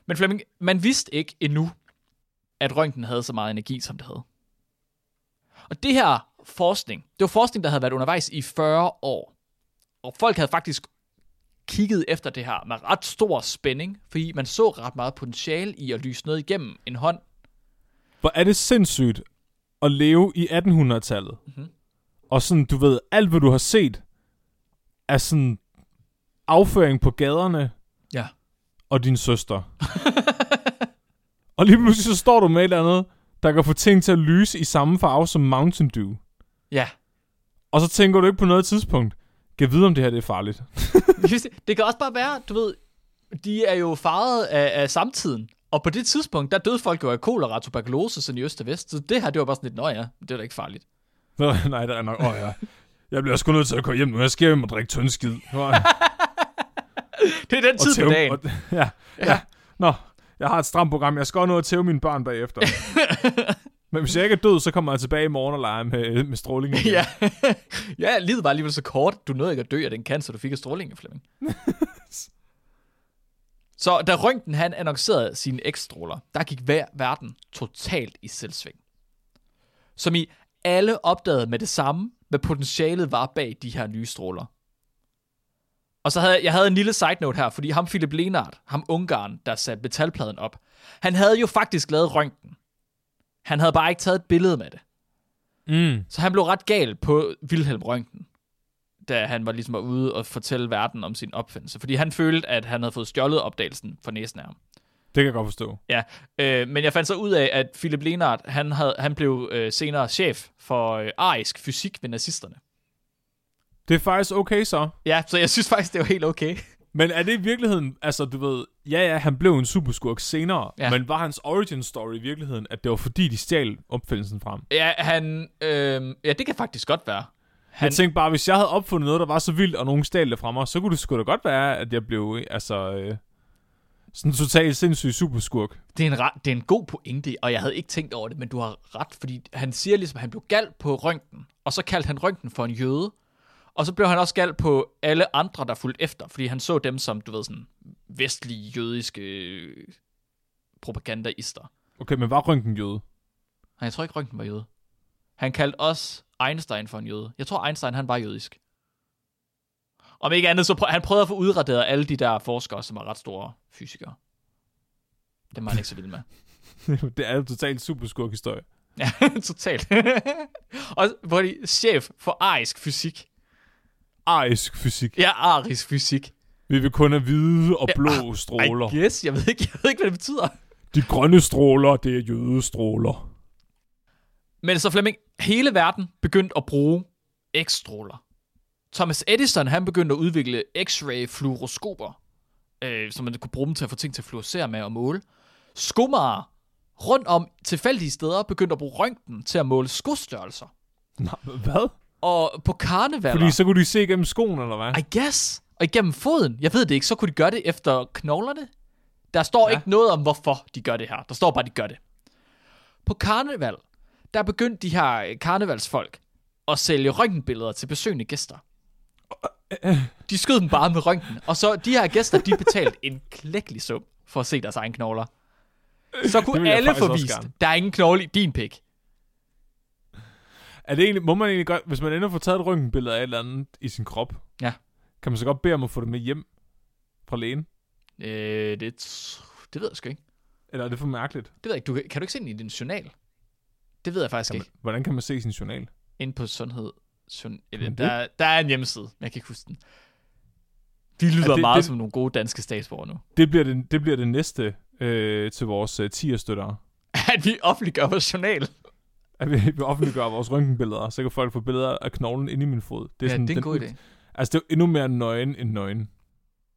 Men Flemming, man vidste ikke endnu, at røntgen havde så meget energi, som det havde. Og det her forskning, det var forskning, der havde været undervejs i 40 år. Og folk havde faktisk kigget efter det her med ret stor spænding, fordi man så ret meget potentiale i at lyse noget igennem en hånd. Hvor er det sindssygt at leve i 1800-tallet. Mhm. Og sådan, du ved, alt hvad du har set, er sådan afføring på gaderne Ja. og din søster. og Og lige pludselig så står du med et eller andet, der kan få ting til at lyse i samme farve som Mountain Dew. Ja. Og så tænker du ikke på noget tidspunkt, kan vide, om det her det er farligt. Det. kan også bare være, du ved, de er jo faret af, af samtiden. Og på det tidspunkt, der døde folk jo af kolera, tuberkulose, sådan i øst og vest. Så det her, det var bare sådan lidt, nå ja, det er da ikke farligt. Nå, nej, det er nok. Åh oh, ja. Jeg bliver sgu nødt til at gå hjem nu. Jeg skal hjem og drikke tyndskid. Ja. Det er den tid på tæve- dagen. Og, ja, ja. Nå, jeg har et stramt program. Jeg skal også nå at tæve mine børn bagefter. Men hvis jeg ikke er død, så kommer jeg tilbage i morgen og leger med, med stråling. igen. Ja. ja, livet var alligevel så kort. Du nåede ikke at dø af den cancer, du fik af stråling, Flemming. så da Røntgen han annoncerede sine ekstråler, der gik hver verden totalt i selvsving. Som i alle opdagede med det samme, hvad potentialet var bag de her nye stråler. Og så havde jeg havde en lille side note her, fordi ham Philip Lenard, ham Ungarn, der satte metalpladen op, han havde jo faktisk lavet røntgen. Han havde bare ikke taget et billede med det. Mm. Så han blev ret gal på Wilhelm Røntgen, da han var ligesom var ude og fortælle verden om sin opfindelse. Fordi han følte, at han havde fået stjålet opdagelsen for næsen af ham. Det kan jeg godt forstå. Ja, øh, men jeg fandt så ud af, at Philip Lenard, han, havde, han blev øh, senere chef for øh, arisk fysik ved nazisterne. Det er faktisk okay så. Ja, så jeg synes faktisk, det var helt okay. Men er det i virkeligheden, altså du ved, ja ja, han blev en superskurk senere, Ja. men var hans origin story i virkeligheden, at det var fordi, de stjal opfindelsen frem? Ja, han, øh, ja, det kan faktisk godt være. Han... Han, Jeg tænkte bare, hvis jeg havde opfundet noget, der var så vildt, og nogen stjal det fra mig, så kunne det sgu da godt være, at jeg blev, altså, øh, sådan en totalt sindssyg superskurk. det, er en ret, det er en god pointe, og jeg havde ikke tænkt over det, men du har ret, fordi han siger ligesom, at han blev gal på Røntgen, og så kaldte han Røntgen for en jøde, og så blev han også gal på alle andre, der fulgte efter, fordi han så dem som, du ved, sådan vestlige jødiske øh, propagandaister. Okay, men var Røntgen jøde? Nej, jeg tror ikke, Røntgen var jøde. Han kaldte også Einstein for en jøde. Jeg tror, Einstein han var jødisk. Om ikke andet, så prøv, han prøvede at få udraderet alle de der forskere, som er ret store fysikere. Det var han ikke så vild med. det er jo totalt superskurk historie. Ja, totalt. og hvor de chef for arisk fysik. Arisk fysik. Ja, arisk fysik. Vi vil kun have hvide og Ja, blå stråler. I guess, jeg ved ikke, jeg ved ikke hvad det betyder. De grønne stråler, det er jødestråler. Men så Flemming, hele verden begyndte at bruge X-stråler. Thomas Edison, han begyndte at udvikle X-ray fluoroskoper, øh, så man kunne bruge dem til at få ting til at fluorescere med og måle. Skomager rundt om tilfældige steder begyndte at bruge røntgen til at måle skostørrelser. Nå, hvad? Og på karnevaler... Fordi så kunne de se igennem skoen, eller hvad? I guess. Og igennem foden. Jeg ved det ikke. Så kunne de gøre det efter knoglerne. Der står ja. Ikke noget om, hvorfor de gør det her. Der står bare, at de gør det. På karneval, der begyndte de her øh, karnevalsfolk at sælge røntgenbilleder til besøgende gæster. De skød dem bare med røntgen. Og så de her gæster, de betalte en klækkelig sum for at se deres egen knogler. Så kunne alle få vist, der er ingen knogle i din pik. Er det egentlig, må man egentlig godt, hvis man ender får taget et røntgenbillede af et eller andet i sin krop, Ja. kan man så godt bede om at få det med hjem fra lægen? Øh, det, det ved jeg sgu ikke. Eller er det for mærkeligt? Det ved jeg ikke. Du, kan kan du ikke se den i din journal? Det ved jeg faktisk Kan ikke. man, hvordan kan man se sin journal? ind på sundhed. Sund, eller, der, der er en hjemmeside, men jeg kan ikke huske den. Vi lyder det- det, meget det- som nogle gode danske statsborgere nu. Det bliver det, det, bliver det næste øh, til vores øh, tierstøttere. At vi offentliggør vores journal. At vi, vi offentliggør vores røntgenbilleder, så kan folk få billeder af knoglen inde i min fod. Det er, ja, det er en god idé. Altså, det er jo endnu mere nøgen end nøgen.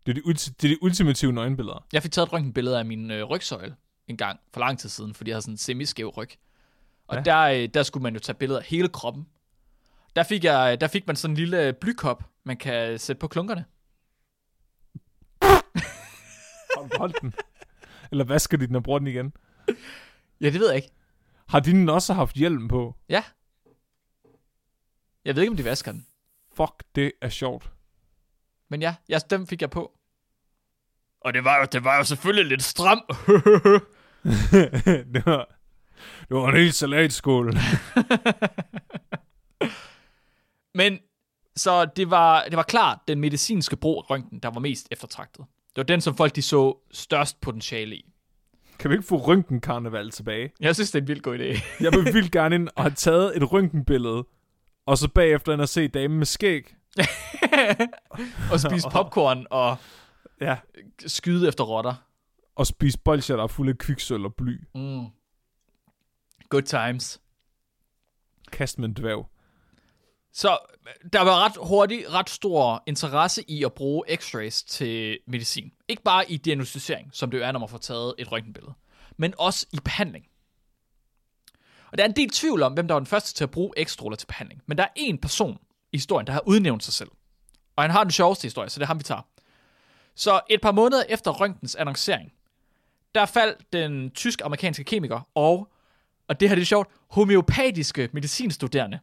Det er de, ulti- det er de ultimative nøgenbilleder. Jeg fik taget et røntgenbillede af min øh, rygsøjle en gang for lang tid siden, fordi jeg havde sådan en semiskæv ryg. Og Ja. der, øh, der skulle man jo tage billeder af hele kroppen. Der fik, jeg, der fik man sådan en lille blykop, man kan sætte på klunkerne. Hold den. Eller vasker de den og bruger den igen? Ja, det ved jeg ikke. Har de også haft hjelm på? Ja. Jeg ved ikke, om de vasker den. Fuck, det er sjovt. Men ja, ja dem fik jeg på. Og det var jo, det var jo selvfølgelig lidt stram. det, var, det var en helt salatskål. Men så det var, det var klart den medicinske brug af røntgen, der var mest eftertragtet. Det var den, som folk de så størst potentiale i. Kan vi ikke få røntgenkarneval tilbage? Jeg synes, det er en vildt god idé. Jeg vil vildt gerne ind og have taget et røntgenbillede, og så bagefter ind og se damen med skæg. og spise popcorn og Ja, skyde efter rotter. og spise bolcher, der er fulde af kviksøl og bly. Mm. Good times. Kast med en dværg. Så der var ret hurtigt ret stor interesse i at bruge x-rays til medicin. Ikke bare i diagnostisering, som det jo er, når man får taget et røntgenbillede, men også i behandling. Og der er en del tvivl om, hvem der var den første til at bruge x-stråler til behandling. Men der er en person i historien, der har udnævnt sig selv. Og han har den sjoveste historie, så det er ham, vi tager. Så et par måneder efter røntgens annoncering, der faldt den tysk-amerikanske kemiker og, og det her det er sjovt, homeopatiske medicinstuderende.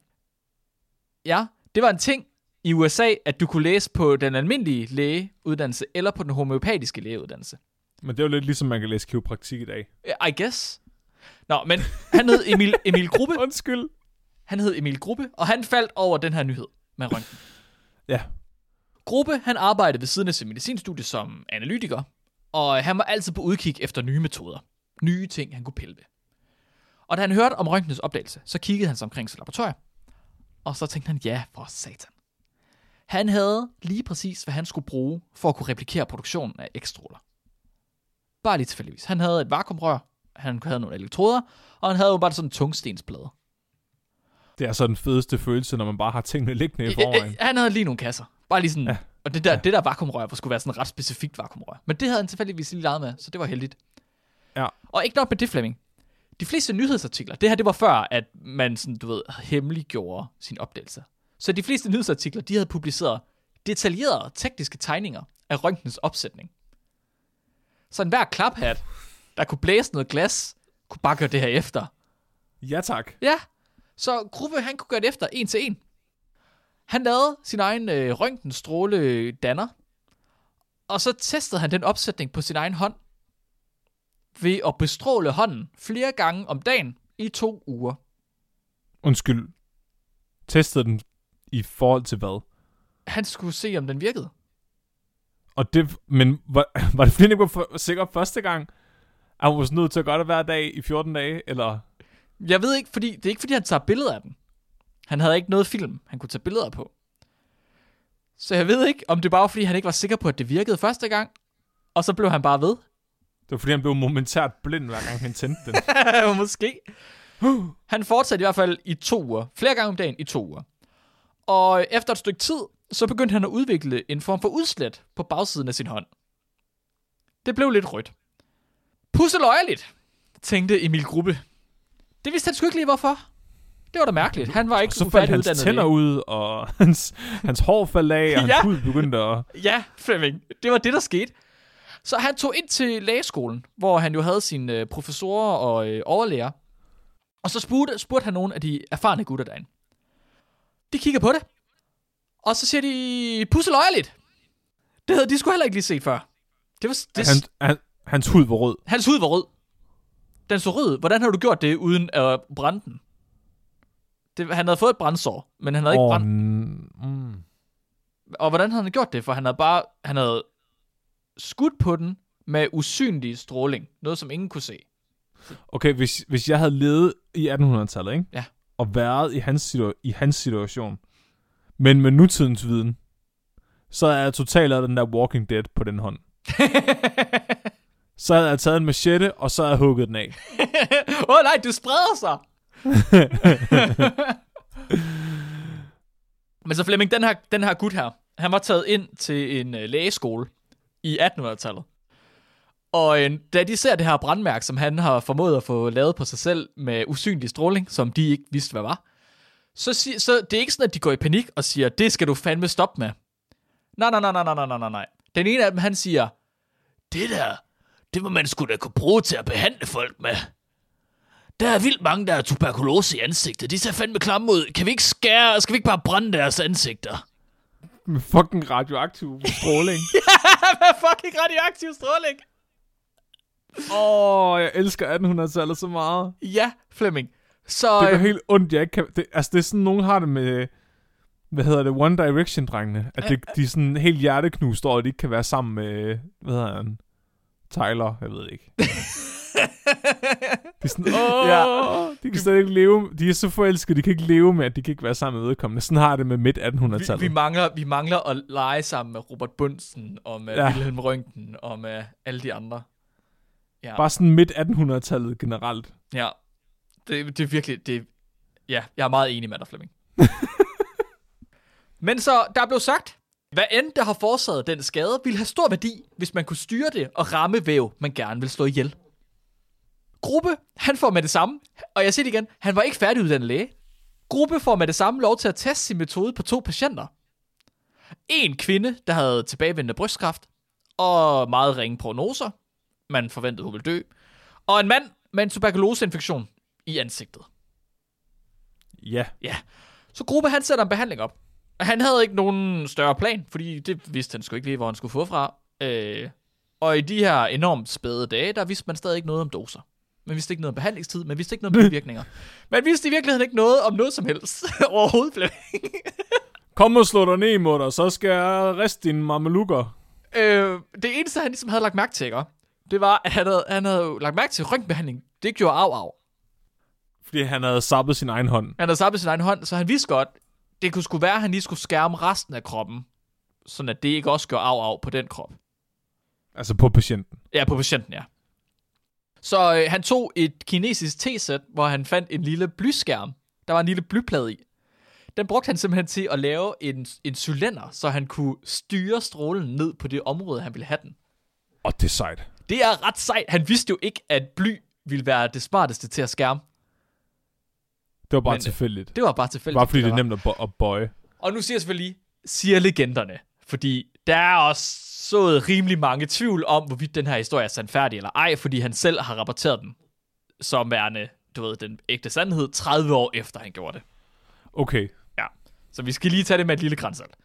Ja, det var en ting i USA, at du kunne læse på den almindelige lægeuddannelse eller på den homeopatiske lægeuddannelse. Men det er jo lidt ligesom, man kan læse kiropraktik i dag. I guess. Nå, men han hed Emil, Emil Gruppe. Undskyld. Han hed Emil Gruppe, og han faldt over den her nyhed med røntgen. Ja. Gruppe, han arbejdede ved siden af sin medicinstudie som analytiker, og han var altid på udkig efter nye metoder. Nye ting, han kunne pille ved. Og da han hørte om røntgens opdagelse, så kiggede han sig omkring sit laboratorium. Og så tænkte han, ja, for satan. Han havde lige præcis, hvad han skulle bruge for at kunne replikere produktionen af ekstråler. Bare lige tilfældigvis. Han havde et vakuumrør, han havde nogle elektroder, og han havde jo bare sådan en tungstensplade. Det er så den fedeste følelse, når man bare har tingene liggende i forvejen. Han havde lige nogle kasser. Bare lige sådan. Ja. Og det der, ja. det der vakuumrør skulle være sådan et ret specifikt vakuumrør. Men det havde han tilfældigvis lige leget med, så det var heldigt. Ja. Og ikke nok med det, Flemming. De fleste nyhedsartikler, det her det var før, at man sådan, du ved, hemmeliggjorde sin opdagelse. Så de fleste nyhedsartikler, de havde publiceret detaljerede tekniske tegninger af røntgens opsætning. Så enhver klaphat, der kunne blæse noget glas, kunne bare gøre det her efter. Ja tak. Ja, så Gruppe, han kunne gøre det efter en til en. Han lavede sin egen øh, røntgenstråle danner, og så testede han den opsætning på sin egen hånd, ved at bestråle hånden flere gange om dagen i to uger. Undskyld. Testede den i forhold til hvad? Han skulle se, om den virkede. Og det, men var, var det fordi, ikke var for, sikker første gang? Er han var nødt til at gøre det hver dag i 14 dage, eller? Jeg ved ikke, fordi det er ikke, fordi han tager billeder af den. Han havde ikke noget film, han kunne tage billeder på. Så jeg ved ikke, om det bare var, fordi han ikke var sikker på, at det virkede første gang, og så blev han bare ved. Det var fordi, han blev momentært blind, hver gang han tændte den. Måske. Han fortsatte i hvert fald i to uger. Flere gange om dagen i to uger. Og efter et stykke tid, så begyndte han at udvikle en form for udslæt på bagsiden af sin hånd. Det blev lidt rødt. Pusseløjerligt, tænkte Emil Gruppe. Det vidste han sgu ikke lige hvorfor. Det var da mærkeligt. Han var ikke så faldt hans tænder ud, og hans, hans hår faldt af, og hans Ja. hud begyndte at... Ja, Flemming. Det var det, der skete. Så han tog ind til lægeskolen, hvor han jo havde sine øh, professorer og øh, overlæger. Og så spurgte, spurgte han nogle af de erfarne gutter derinde. De kigger på det. Og så siger de, pusseløjerligt. Det havde de sgu heller ikke lige set før. Det var, det, Han, han, hans hud var rød. Hans hud var rød. Den så rød. Hvordan har du gjort det uden at brænde den? Det, han havde fået et brændsår, men han havde ikke Åh, brændt. mm, Og hvordan havde han gjort det? For han havde bare han havde skudt på den med usynlig stråling. Noget, som ingen kunne se. Okay, hvis, hvis jeg havde levet i 1800-tallet, ikke? Ja. og været i hans, situa- i hans situation, men med nutidens viden, så er jeg totalt lavet den der Walking Dead på den hånd. Så havde jeg taget en machete, og så havde jeg hugget den af. Åh oh, nej, du spreder sig! Men så Flemming, den her, den her gut her, han var taget ind til en øh, lægeskole i 1800-tallet. Og øh, da de ser det her brandmærke, som han har formået at få lavet på sig selv med usynlig stråling, som de ikke vidste, hvad var, så, sig, så det er ikke sådan, at de går i panik og siger, det skal du fandme stoppe med. Nej, nej, nej, nej, nej, nej, nej, nej. Den ene af dem, han siger, det der, det må man skulle da kunne bruge til at behandle folk med. Der er vildt mange, der har tuberkulose i ansigtet. De ser fandme klamme ud. Kan vi ikke skære, skal vi ikke bare brænde deres ansigter? Med fucking radioaktiv stråling. Hvad fucking radioaktiv stråling? Åh, oh, jeg elsker 1800-tallet så meget. Ja, Flemming. Så, Det er øh, helt ondt, jeg ikke kan... Det, altså, det er sådan, nogen har det med... Hvad hedder det? One Direction-drengene. At det, de er sådan helt hjerteknust over, at de ikke kan være sammen med... Hvad hedder han? Tyler, jeg ved ikke. De er sådan, åh, Ja. de kan slet ikke leve... De er så forelskede, de kan ikke leve med, at de kan ikke være sammen med vedkommende. Sådan har det med midt vi, 1800-tallet. vi, mangler, vi mangler at lege sammen med Robert Bunsen, og med ja. Wilhelm Røntgen, og med alle de andre. Ja. Bare sådan midt 1800-tallet generelt. Ja. Det, det er virkelig... Det, ja, jeg er meget enig med dig, Flemming. Men så, der blev sagt, hvad end der har forårsaget den skade, ville have stor værdi, hvis man kunne styre det og ramme væv, man gerne vil slå ihjel. Gruppe, han får med det samme, og jeg siger det igen, han var ikke færdiguddannet læge. Gruppe får med det samme lov til at teste sin metode på to patienter. En kvinde, der havde tilbagevendende brystkræft, og meget ringe prognoser. Man forventede, hun ville dø. Og en mand med en tuberkuloseinfektion i ansigtet. Ja. Ja. Så Gruppe, han sætter en behandling op. Han havde ikke nogen større plan, fordi det vidste han sgu ikke lige, hvor han skulle få fra. Øh, og i de her enormt spæde dage, der vidste man stadig ikke noget om doser. Man vidste ikke noget om behandlingstid, man vidste ikke noget om bivirkninger. Man vidste i virkeligheden ikke noget om noget som helst overhovedet. Flemming. Kom og slå dig ned, mutter, så skal jeg riste dine mamelukker. øh, det eneste, han ligesom havde lagt mærke til, ikke? det var, at han havde, han havde lagt mærke til røntgenbehandling. Det gjorde af af. Fordi han havde sappet sin egen hånd. Han havde sappet sin egen hånd, så han vidste godt, det kunne sgu være, at han lige skulle skærme resten af kroppen, sådan at det ikke også gør af af på den krop. Altså på patienten. Ja, på patienten, ja. Så øh, han tog et kinesisk T-sæt, hvor han fandt en lille blyskærm. Der var en lille blyplade i. Den brugte han simpelthen til at lave en, en cylinder, så han kunne styre strålen ned på det område, han ville have den. Og det er sejt. Det er ret sejt. Han vidste jo ikke, at bly ville være det smarteste til at skærme. Det var bare Men, øh, tilfældigt. Det var bare tilfældigt. Bare fordi det er nemt at, bo- at bøje. Og nu siger jeg selvfølgelig, siger legenderne. Fordi der er også sået rimelig mange tvivl om, hvorvidt den her historie er sandfærdig eller ej, fordi han selv har rapporteret den som værende, du ved, den ægte sandhed 30 år efter han gjorde det. Okay. Ja, så vi skal lige tage det med et lille grænsalt.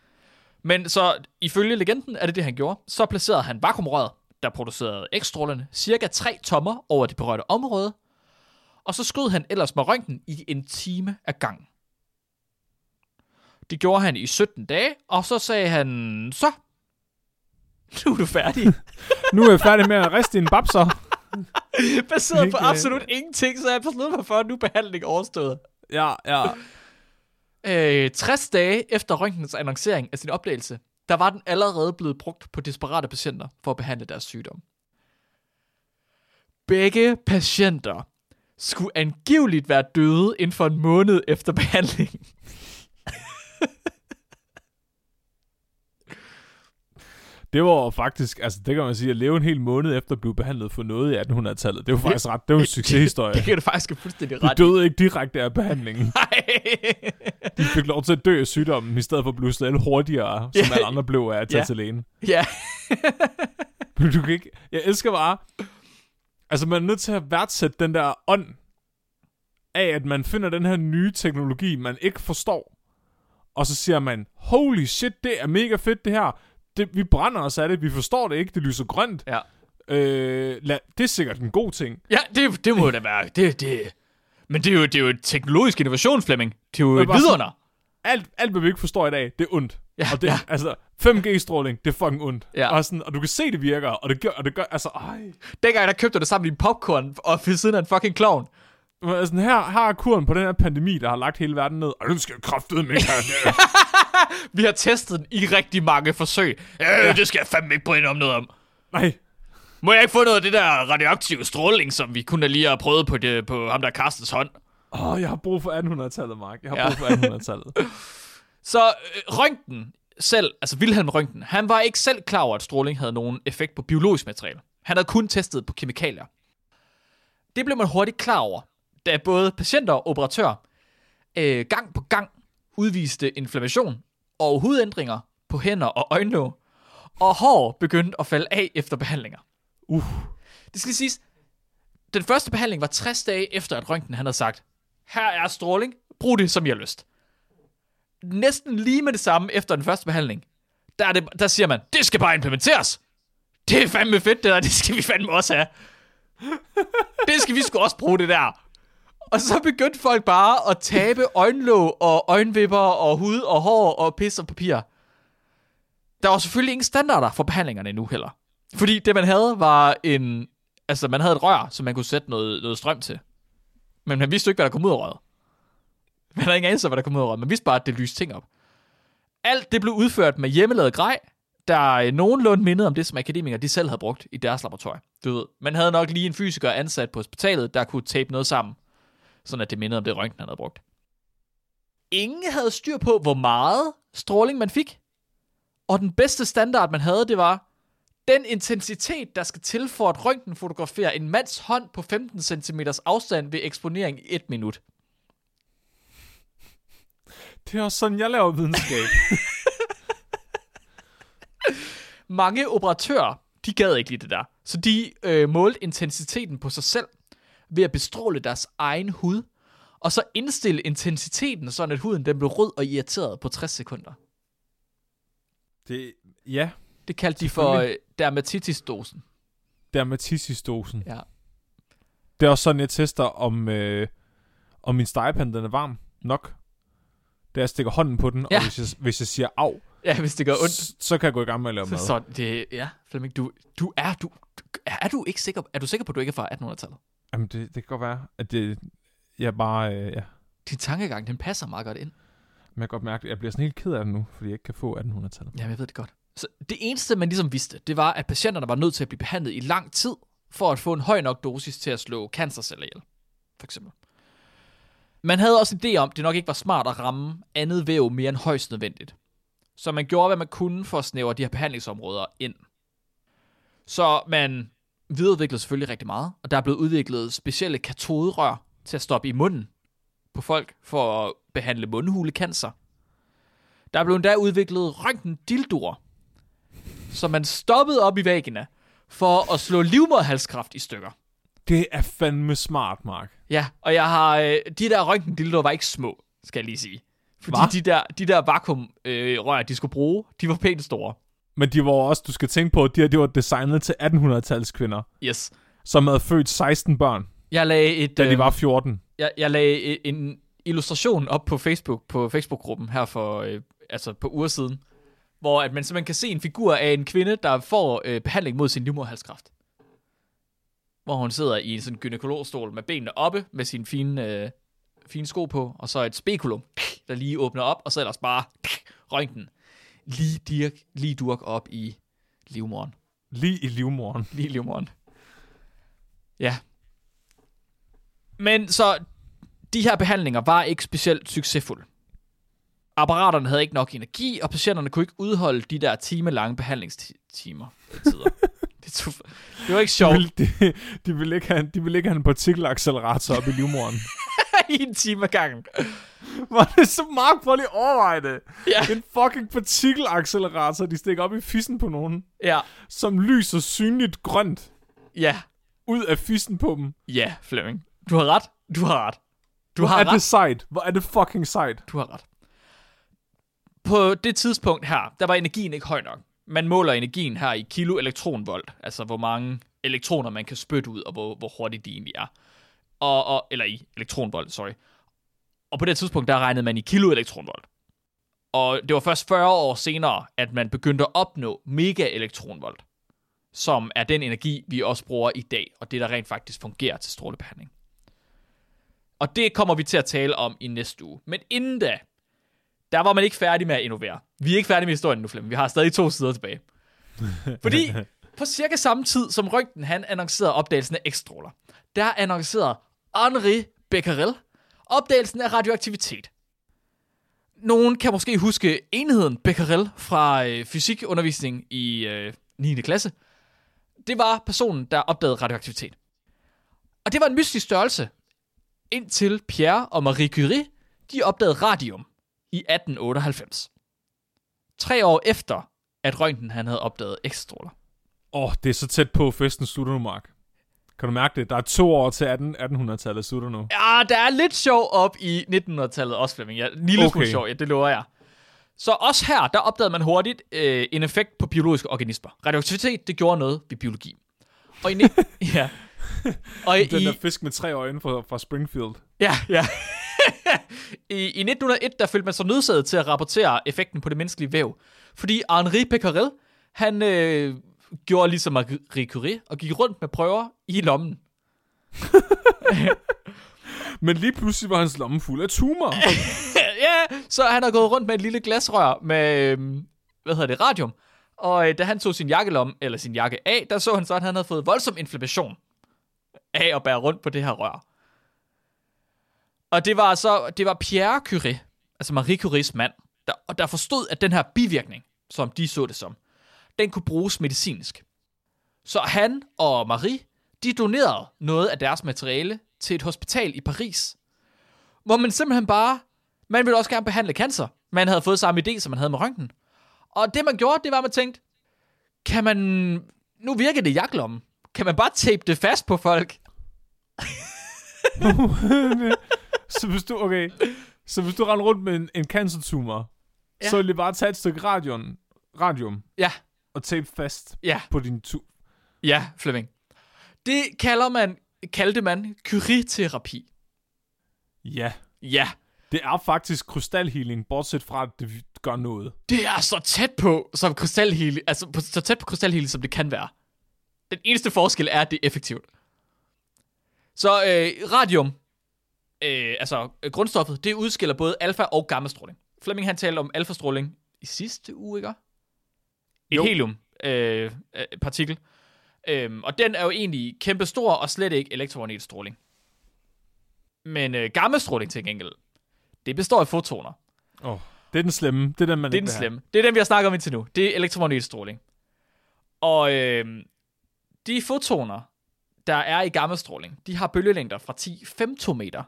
Men så ifølge legenden er det det, han gjorde. Så placerede han vakuumrøret, der producerede ekstrålerne, cirka 3 tommer over det berørte område, og så skød han ellers med røntgen i en time af gangen. Det gjorde han i 17 dage, og så sagde han, så, nu er du færdig. Nu er jeg færdig med at riste dine babser. Baseret på absolut ingenting, så jeg besluttet mig for, at nu er behandling overstået. Ja, ja. Øh, 60 dage efter røntgens annoncering af sin opdagelse, der var den allerede blevet brugt på desperate patienter for at behandle deres sygdom. Begge patienter skulle angiveligt være døde inden for en måned efter behandlingen. Det var faktisk, altså det kan man sige, at leve en hel måned efter at blive behandlet for noget i 1800-tallet. Det var faktisk ret, det var en succeshistorie. Det kan du faktisk fuldstændig De ret i. døde ikke direkte af behandlingen. Nej. De fik lov til at dø af sygdommen, i stedet for at blive slået hurtigere, som Ja. alle andre blev af at tage Ja. til lægen. ja. Men du kan ikke... Jeg elsker bare... Altså, man er nødt til at værdsætte den der ånd af, at man finder den her nye teknologi, man ikke forstår. Og så siger man, holy shit, det er mega fedt det her. Det, vi brænder os af det, vi forstår det ikke, det lyser grønt. ja. Øh, lad, det er sikkert en god ting. Ja, det, det må da være. Det, det. Men det er, jo, det er jo teknologisk innovation, Flemming. Det er jo et vidunder. Alt, alt, hvad vi ikke forstår i dag, det er ondt. Ja, og det, ja. altså, 5G-stråling, det er fucking ondt. Ja. Og, sådan, og du kan se, det virker, og det gør, og det gør altså, ej. Dengang der købte du det sammen i popcorn og ved siden af en fucking clown. Men Altså, her, her er kuren på den her pandemi, der har lagt hele verden ned. Og nu skal jeg kraftedeme ikke have Vi har testet den i rigtig mange forsøg. Øh, det skal jeg fandme ikke bryde om noget om. Nej, Må jeg ikke få noget af det der radioaktive stråling, som vi kunne lige have prøvet på, det, på ham der Carstens hånd? Åh, jeg har brug for 1800-tallet, Mark. Jeg har Ja. brug for 1800-tallet. Så øh, Røntgen selv, altså Wilhelm Røntgen, han var ikke selv klar over, at stråling havde nogen effekt på biologisk materiale. Han havde kun testet på kemikalier. Det blev man hurtigt klar over, da både patienter og operatør øh, gang på gang udviste inflammation og hudændringer på hænder og øjenlåg, og hår begyndte at falde af efter behandlinger. Uh. Det skal siges, den første behandling var 60 dage efter, at Røntgen han havde sagt, her er stråling, brug det som jeg har lyst. Næsten lige med det samme efter den første behandling, der, er det, der siger man, det skal bare implementeres. Det er fandme fedt, det der, det skal vi fandme også have. Det skal vi sgu også bruge, det der. Og så begyndte folk bare at tabe øjenlåg og øjenvipper og hud og hår og pis og papir. Der var selvfølgelig ingen standarder for behandlingerne endnu heller. Fordi det man havde var en... Altså man havde et rør, som man kunne sætte noget, noget strøm til. Men man vidste jo ikke, hvad der kom ud af røret. Man havde ingen anelse hvad der kom ud af røret. Man vidste bare, at det lyste ting op. Alt det blev udført med hjemmelavet grej. der nogenlunde mindede om det, som akademikere de selv havde brugt i deres laboratorium. Du ved, man havde nok lige en fysiker ansat på hospitalet, der kunne tape noget sammen, sådan at det mindede om det røntgen, han havde brugt. Ingen havde styr på, hvor meget stråling man fik. Og den bedste standard, man havde, det var den intensitet, der skal til for at røntgen fotografere en mands hånd på 15 cm afstand ved eksponering i et minut. Det er også sådan, jeg laver videnskab. Mange operatører, de gad ikke lige det der. Så de øh, målte intensiteten på sig selv ved at bestråle deres egen hud, og så indstille intensiteten, sådan at huden den blev rød og irriteret på 60 sekunder. det, ja, Det kaldte de for øh, dermatitis-dosen. dermatitis-dosen. Ja. Det er også sådan, jeg tester, om, øh, om min stegepande den er varm nok. Da jeg stikker hånden på den, Ja. og hvis jeg, hvis jeg siger af, ja, hvis det gør ondt. så, så kan jeg gå i gang med at lave mad. Så, så det, ja, Flemming, du, du er, du, du, er du ikke sikker, er du sikker på, at du ikke er fra 1800-tallet? Jamen, det, det kan godt være, at det, jeg bare, øh, ja. Din tankegang, den passer meget godt ind. Men jeg kan godt mærke, at jeg bliver sådan helt ked af det nu, fordi jeg ikke kan få 1800-tallet. Jamen, jeg ved det godt. Så det eneste, man ligesom vidste, det var, at patienterne var nødt til at blive behandlet i lang tid, for at få en høj nok dosis til at slå cancerceller ihjel, for eksempel. Man havde også en idé om, at det nok ikke var smart at ramme andet væv mere end højst nødvendigt. Så man gjorde, hvad man kunne for at snævre de her behandlingsområder ind. Så man videreudviklede selvfølgelig rigtig meget, og der er blevet udviklet specielle katoderør til at stoppe i munden på folk for at behandle mundhulecancer. Der er blevet endda udviklet røntgendildoer, som man stoppede op i væggene for at slå livmoderhalskræft i stykker. Det er fandme smart, Mark. Ja, og jeg har... Øh, de der røntgendildoer var ikke små, skal jeg lige sige. Fordi Hva? de der, de der vakuumrør, øh, rør, de skulle bruge, de var pænt store. Men de var også, du skal tænke på, at de her, de var designet til 1800-tals kvinder, Yes. som havde født 16 børn, Jeg lagde, et, da de øh, var 14. jeg, jeg lagde e- en illustration op på Facebook, på Facebook-gruppen her for, øh, altså på uger siden, hvor at man simpelthen kan se en figur af en kvinde, der får øh, behandling mod sin livmoderhalskræft. Hvor hun sidder i en sådan gynekologstol med benene oppe, med sine fine, øh, fine sko på, og så et spekulum, der lige åbner op, og så ellers bare røntgen. Lige, dirk, lige durk op i livmoderen. Lige i livmoren. Lige i livmoderen. Ja. Men så, de her behandlinger var ikke specielt succesfulde. Apparaterne havde ikke nok energi, og patienterne kunne ikke udholde de der timelange behandlingstimer. Tider. det, tog, det var ikke De sjovt ville, de, de, ville ikke have, de ville ikke have en partikelaccelerator op i livmoren. i en time ad gangen. Var det så Mark, prøv lige at overveje det. Ja. En fucking partikelaccelerator, de stikker op i fissen på nogen, Ja, som lyser synligt grønt ja, ud af fissen på dem. ja, Flemming. Du har ret. Du har ret. Du Hvor har er ret. det sejt? Hvor er det fucking sejt? Du har ret. På det tidspunkt her, der var energien ikke høj nok. Man måler energien her i kilo elektronvolt, altså hvor mange elektroner man kan spytte ud, og hvor, hvor hurtigt de egentlig er. Og, og, eller i elektronvolt, sorry. Og på det tidspunkt, der regnede man i kilo elektronvolt. Og det var først 40 år senere, at man begyndte at opnå mega elektronvolt, som er den energi, vi også bruger i dag, og det, der rent faktisk fungerer til strålebehandling. Og det kommer vi til at tale om i næste uge. Men inden da, der var man ikke færdig med at innovere. Vi er ikke færdige med historien nu, Flemming. Vi har stadig to sider tilbage. Fordi på cirka samme tid, som Røntgen han annoncerede opdagelsen af X-stråler, der annoncerede Henri Becquerel opdagelsen af radioaktivitet. Nogen kan måske huske enheden Becquerel fra øh, fysikundervisning i øh, 9. klasse. Det var personen, der opdagede radioaktivitet. Og det var en mystisk størrelse, indtil Pierre og Marie Curie, de opdagede radium i 1898. Tre år efter, at Røntgen han havde opdaget X-stråler. Åh, oh, det er så tæt på, festen slutter nu, Mark. Kan du mærke det? Der er to år til 18, 1800-tallet slutter nu. Ja, der er lidt sjov op i 1900-tallet også, Flemming. Ja, en lille okay. smule sjov, ja, det lover jeg. Så også her, der opdagede man hurtigt øh, en effekt på biologiske organismer. Radioaktivitet, det gjorde noget ved biologi. Og i, ja. Og i, Den der fisk med tre øjne fra, fra Springfield. Ja, ja. I, I 1901, der følte man sig nødsaget til at rapportere effekten på det menneskelige væv. Fordi Henri Becquerel, han øh, gjorde ligesom Marie Curie, og gik rundt med prøver i lommen. Men lige pludselig var hans lomme fuld af tumor. ja, så han har gået rundt med et lille glasrør med, øh, hvad hedder det, radium. Og øh, da han tog sin jakkelomme, eller sin jakke af, der så han så, at han havde fået voldsom inflammation af at bære rundt på det her rør. Og det var så, det var Pierre Curie, altså Marie Curies mand, der, der forstod, at den her bivirkning, som de så det som, den kunne bruges medicinsk. Så han og Marie, de donerede noget af deres materiale til et hospital i Paris, hvor man simpelthen bare, man ville også gerne behandle cancer. Man havde fået samme idé, som man havde med røntgen. Og det man gjorde, det var, at man tænkte, kan man, nu virker det jaklommen, kan man bare tape det fast på folk? så hvis du, okay, så hvis du render rundt med en, en cancertumor, ja. så vil det bare tage et stykke radion, radium Ja, og tape fast ja, på din tu... ja, Flemming. Det kalder man, kaldte man Curie-terapi. Ja. Ja, Det er faktisk krystalhealing, bortset fra, at det gør noget. det er så tæt på, som krystalhealing, altså på, så tæt på krystalhealing, som det kan være. Den eneste forskel er, at det er effektivt. Så øh, radium, øh, altså øh, grundstoffet, det udskiller både alfa- og gammastråling. Flemming han talte om alfastråling i sidste uge, ikke? Et Jo. helium øh, øh, partikel. Øhm, og den er jo egentlig kæmpe stor og slet ikke elektromagnetisk stråling. Men øh, gammastråling til gengæld, det består af fotoner. Oh, det er den slemme. Det er den, man Det er den slemme. Det er den, vi har snakket om indtil nu. Det er elektromagnetisk stråling. Og øh, de fotoner, der er i gammastråling, de har bølgelængder fra 10 femtometer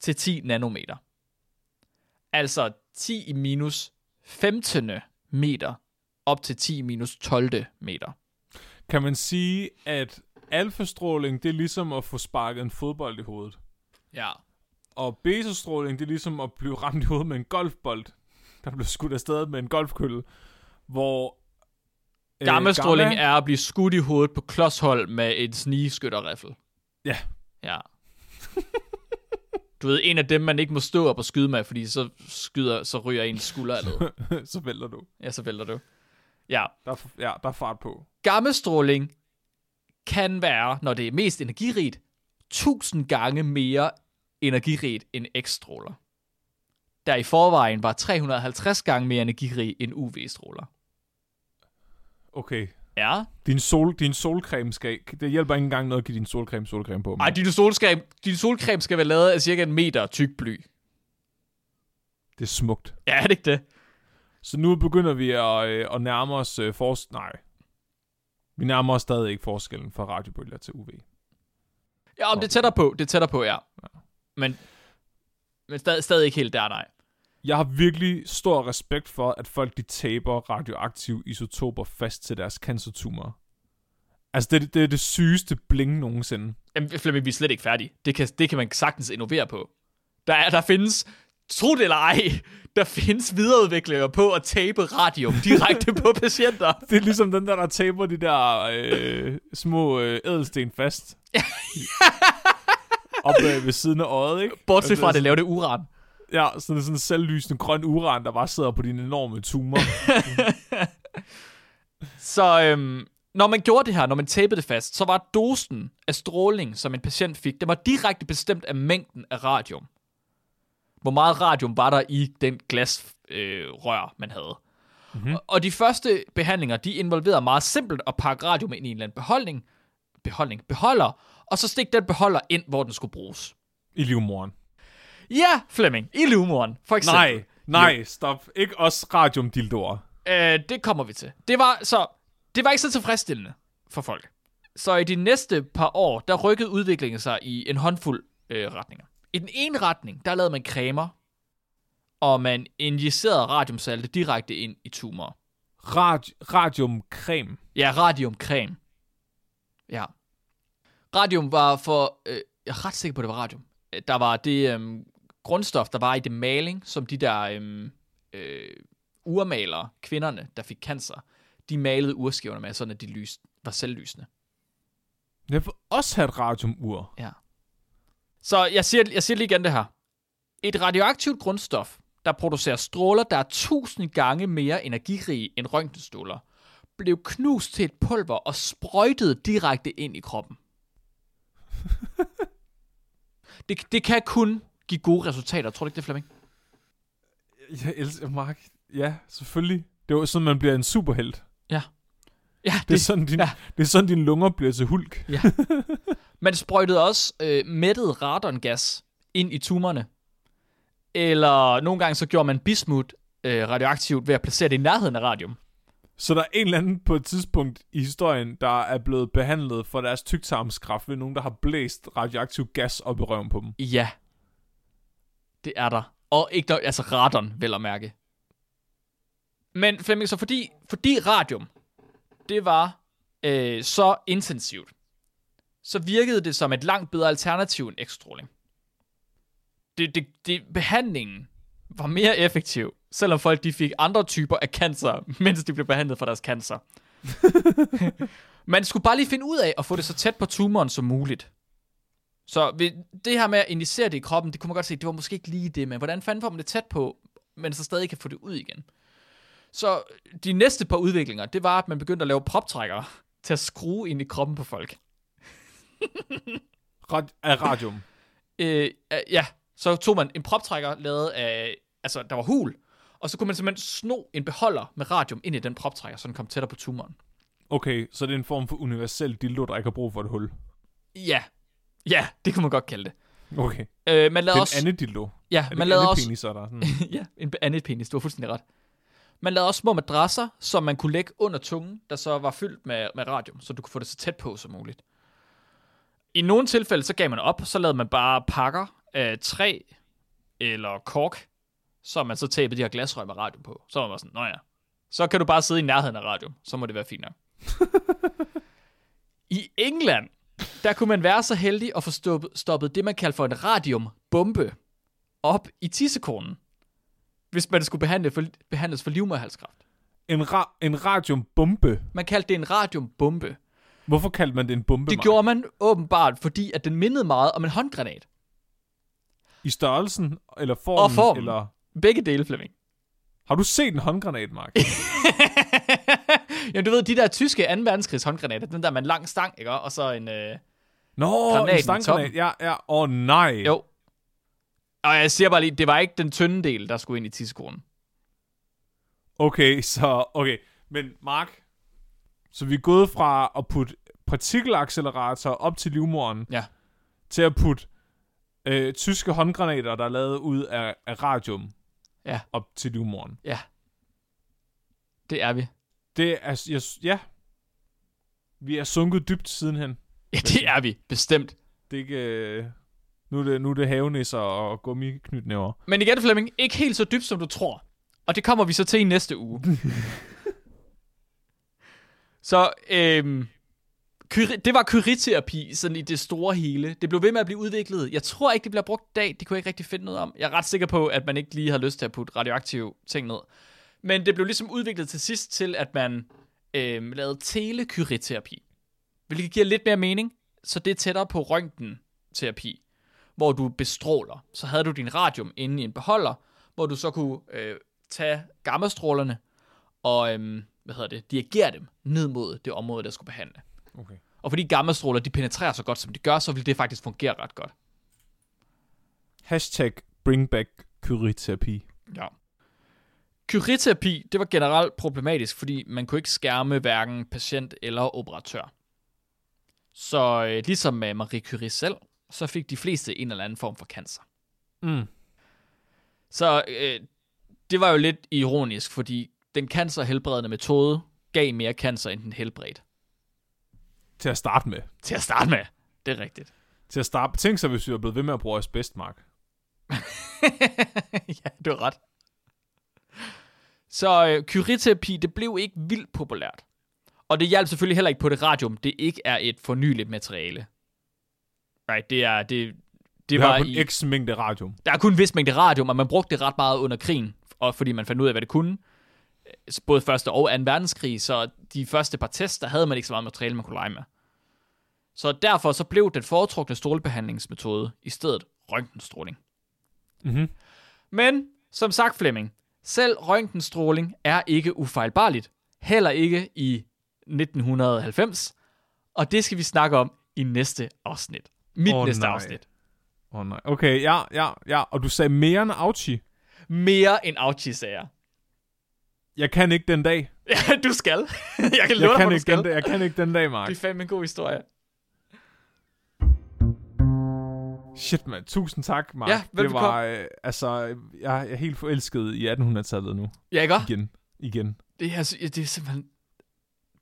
til 10 nanometer. Altså 10 i minus 15. meter op til 10 i minus 12. meter. Kan man sige, at alfastråling, det er ligesom at få sparket en fodbold i hovedet. Ja. Og betastråling, det er ligesom at blive ramt i hovedet med en golfbold, der bliver skudt afsted med en golfkølle, hvor... øh, Gammastråling gamma- er at blive skudt i hovedet på klodshold med en snigeskytterriffel. Ja. Ja. Du ved, en af dem, man ikke må stå op og skyde med, fordi så skyder, så ryger en skulder eller så vælter du. Ja, så vælter du. Ja. Der er, ja, der er fart på. Gammastråling kan være, når det er mest energirigt, 1000 gange mere energirigt end X-stråler. Der i forvejen var 350 gange mere energirig end UV-stråler. Okay. Ja. Din, sol, din solcreme skal... Det hjælper ikke engang noget at give din solcreme solcreme på. Ej, din solcreme, din solcreme skal være lavet af cirka en meter tyk bly. Det er smukt. Ja, er det ikke det? Så nu begynder vi at, øh, at nærme os øh, fors... Nej. Vi nærmer os stadig ikke forskellen fra radiobølger til UV. Ja, om det er tættere på. Det er tættere på, ja. Men, men stadig, stadig ikke helt der, nej. Jeg har virkelig stor respekt for, at folk de taber radioaktive isotoper fast til deres cancertumorer. Altså, det, det er det sygeste bling nogensinde. Jamen, Flemming, vi er slet ikke færdige. Det kan, det kan man sagtens innovere på. Der, er, der findes, tro det eller ej, der findes videreudviklinger på at tabe radium direkte på patienter. Det er ligesom den der, der taber de der øh, små øh, ædelsten fast. Op øh, ved siden af øjet, ikke? Bortset fra, Altså, at det laver det uran. Ja, så det er sådan en selvlysende grøn uran, der bare sidder på din enorme tumor. Så øhm, når man gjorde det her, når man tapede det fast, så var dosen af stråling, som en patient fik, det var direkte bestemt af mængden af radium. Hvor meget radium var der i den glasrør, øh, rør, man havde. Mm-hmm. Og, og de første behandlinger, de involverede meget simpelt at pakke radium ind i en eller anden beholdning, beholdning, beholder, og så stikke den beholder ind, hvor den skulle bruges. I livmoren. Ja, Flemming, i livmoren, for eksempel. Nej, nej, stop. Ikke os radiumdildoer. Øh, det kommer vi til. Det var så det var ikke så tilfredsstillende for folk. Så i de næste par år, der rykkede udviklingen sig i en håndfuld øh, retninger. I den ene retning, der lavede man cremer, og man injicerede radiumsalte direkte ind i tumorer. Radi- radiumcreme. Ja, radiumcreme. Ja. Radium var for... Øh, jeg er ret sikker på, at det var radium. Øh, Der var det øh, grundstof, der var i det maling, som de der øh, øh, urmalere, kvinderne, der fik cancer, de malede urskiverne med, sådan at de lys, var selvlysende. Jeg vil også have et radiumur. Ja. Så jeg siger, jeg siger lige igen det her. Et radioaktivt grundstof, der producerer stråler, der er tusind gange mere energirige end røntgenstråler, blev knust til et pulver og sprøjtet direkte ind i kroppen. det, det kan kun give gode resultater. Tror du ikke det, Flemming? Jeg elsker Mark. Ja, selvfølgelig. Det var sådan, man bliver en superhelt. Ja. Ja, Det er sådan, din, ja. ja. det er sådan, dine lunger bliver til hulk. Man sprøjtede også øh, mættet radongas ind i tumorerne. Eller nogle gange så gjorde man bismut øh, radioaktivt ved at placere det i nærheden af radium. Så der er en eller anden på et tidspunkt i historien, der er blevet behandlet for deres tyktarmskraft ved nogen, der har blæst radioaktiv gas op i røven på dem. Ja. Det er der. Og ikke nok, altså radon, vel at mærke. Men Flemming, så fordi, fordi radium, det var øh, så intensivt, så virkede det som et langt bedre alternativ end ekstråling. Det, det, det, behandlingen var mere effektiv, selvom folk de fik andre typer af cancer, mens de blev behandlet for deres cancer. Man skulle bare lige finde ud af at få det så tæt på tumoren som muligt. Så ved det her med at injicere det i kroppen, det kunne man godt se, det var måske ikke lige det, men hvordan fanden får man det tæt på, men så stadig kan få det ud igen? Så de næste par udviklinger, det var, at man begyndte at lave proptrækkere til at skrue ind i kroppen på folk. Rad- af radium. Øh, øh, ja, så tog man en proptrækker lavet af, altså der var hul, og så kunne man simpelthen sno en beholder med radium ind i den proptrækker, så den kom tættere på tumoren. Okay, så det er en form for universel dildo, der ikke har brug for et hul. Ja, ja, det kunne man godt kalde det. Okay. Øh, man Det lavede er også... en anden dildo. Ja, Er det man lavede også... penis, er der sådan. ja, en andet penis, du har fuldstændig ret. Man lavede også små madrasser, som man kunne lægge under tungen, der så var fyldt med, med radium, så du kunne få det så tæt på som muligt. I nogle tilfælde, så gav man op, så lavede man bare pakker af træ eller kork, så man så tabede de her glasrør med radium på. Så var man sådan, nå ja, så kan du bare sidde i nærheden af radium, så må det være fint nok. I England, der kunne man være så heldig at få stoppet, stoppet det, man kalder for en radiumbombe op i tissekonen, hvis man skulle behandle for, behandles for livmoderhalskræft. En, ra- en radiumbombe. Man kaldte det en radiumbombe. Hvorfor kaldte man det en bombe, Det Mark? gjorde man åbenbart, fordi at den mindede meget om en håndgranat. I størrelsen, eller formen, Og formen. eller... Begge dele, Flemming. Har du set en håndgranat, Mark? Jamen, du ved, de der tyske 2. verdenskrigs håndgranater, den der med en lang stang, ikke? Og så en... Øh... Nå, Granaten i en stangranat. toppen. Ja, ja. Åh, oh, nej. Jo. Og jeg siger bare lige, det var ikke den tynde del, der skulle ind i tissekonen. Okay, så... Okay, men Mark... Så vi er gået fra at putte partikelaccelerator op til livmoderen, Ja. til at putte øh, tyske håndgranater, der er lavet ud af, af radium, Ja. op til livmoderen. Ja. Det er vi. Det er... Jeg, ja. Vi er sunket dybt sidenhen. Ja, det er vi. Bestemt. Det er ikke... Øh, nu, er det, nu er det havenisser og gummiknytnæver. Men igen, Flemming, ikke helt så dybt, som du tror. Og det kommer vi så til i næste uge. så, øhm, kyri- det var kyriterapi, sådan i det store hele. Det blev ved med at blive udviklet. Jeg tror ikke, det bliver brugt i dag. Det kunne jeg ikke rigtig finde noget om. Jeg er ret sikker på, at man ikke lige har lyst til at putte radioaktive ting ned. Men det blev ligesom udviklet til sidst til, at man øhm, lavede telekyriterapi. Hvilket giver lidt mere mening. Så det er tættere på røntgenterapi hvor du bestråler. Så havde du din radium inde i en beholder, hvor du så kunne øh, tage gammastrålerne og øhm, hvad hedder det, dirigere dem ned mod det område, der skulle behandle. Okay. Og fordi gammastråler, de penetrerer så godt, som de gør, så vil det faktisk fungere ret godt. Hashtag bring back kyriterapi. Ja. Kyriterapi, det var generelt problematisk, fordi man kunne ikke skærme hverken patient eller operatør. Så øh, ligesom med Marie Curie selv, så fik de fleste en eller anden form for cancer. Mm. Så øh, det var jo lidt ironisk, fordi den cancerhelbredende metode gav mere cancer, end den helbredte. Til at starte med. Til at starte med. Det er rigtigt. Til at starte. Tænk så, hvis vi var blevet ved med at bruge asbest, Mark. ja, du har ret. Så øh, kyriterapi, det blev ikke vildt populært. Og det hjalp selvfølgelig heller ikke på det radium, det ikke er et fornyeligt materiale. Right, det er, det, det var har kun i, x mængde radium. der er kun en vis mængde radium, og man brugte det ret meget under krigen, og fordi man fandt ud af, hvad det kunne. Både første og anden verdenskrig, så de første par tests, der havde man ikke så meget materiale, man kunne lege med. Så derfor så blev den foretrukne strålebehandlingsmetode i stedet røntgenstråling. Mhm. Men, som sagt Flemming, selv røntgenstråling er ikke ufejlbarligt. Heller ikke i 1990. Og det skal vi snakke om i næste afsnit. Mit oh, næste nej. afsnit. Åh oh, nej. Okay, ja, ja, ja. Og du sagde mere end Auchi. Mere end Auchi, sagde jeg. Jeg kan ikke den dag. Ja, du skal. jeg kan Jeg dig, kan, du ikke skal. den jeg kan ikke den dag, Mark. Det er fandme en god historie. Shit, mand. Tusind tak, Mark. Ja, det var, øh, altså, jeg er helt forelsket i 1800-tallet nu. Ja, ikke også? Igen. Igen. Det er, altså- det er simpelthen...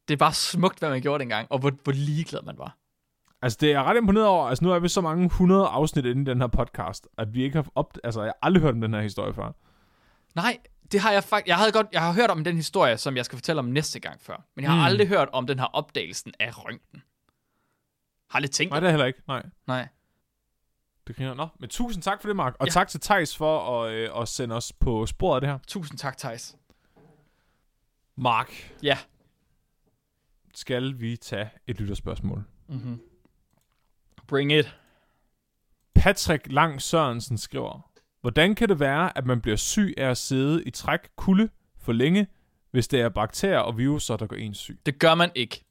Det er bare smukt, hvad man gjorde dengang, og hvor, hvor ligeglad man var. Altså, det er jeg ret imponeret over. Altså, nu er vi så mange hundrede afsnit inde i den her podcast, at vi ikke har op... Altså, jeg har aldrig hørt om den her historie før. Nej, det har jeg faktisk... Jeg, havde godt, jeg har hørt om den historie, som jeg skal fortælle om næste gang før. Men jeg har mm. aldrig hørt om den her opdagelsen af røntgen. Har aldrig tænkt Nej, det. er heller ikke. Nej. Nej. Det griner. Nå, men tusind tak for det, Mark. Og Ja. tak til Tejs for at, øh, at sende os på sporet af det her. Tusind tak, Thijs. Mark, Ja. skal vi tage et lytterspørgsmål? Mm-hmm. Bring it. Patrick Lang Sørensen skriver, Hvordan kan det være, at man bliver syg af at sidde i træk kulde for længe, hvis det er bakterier og viruser, der gør en syg? Det gør man ikke.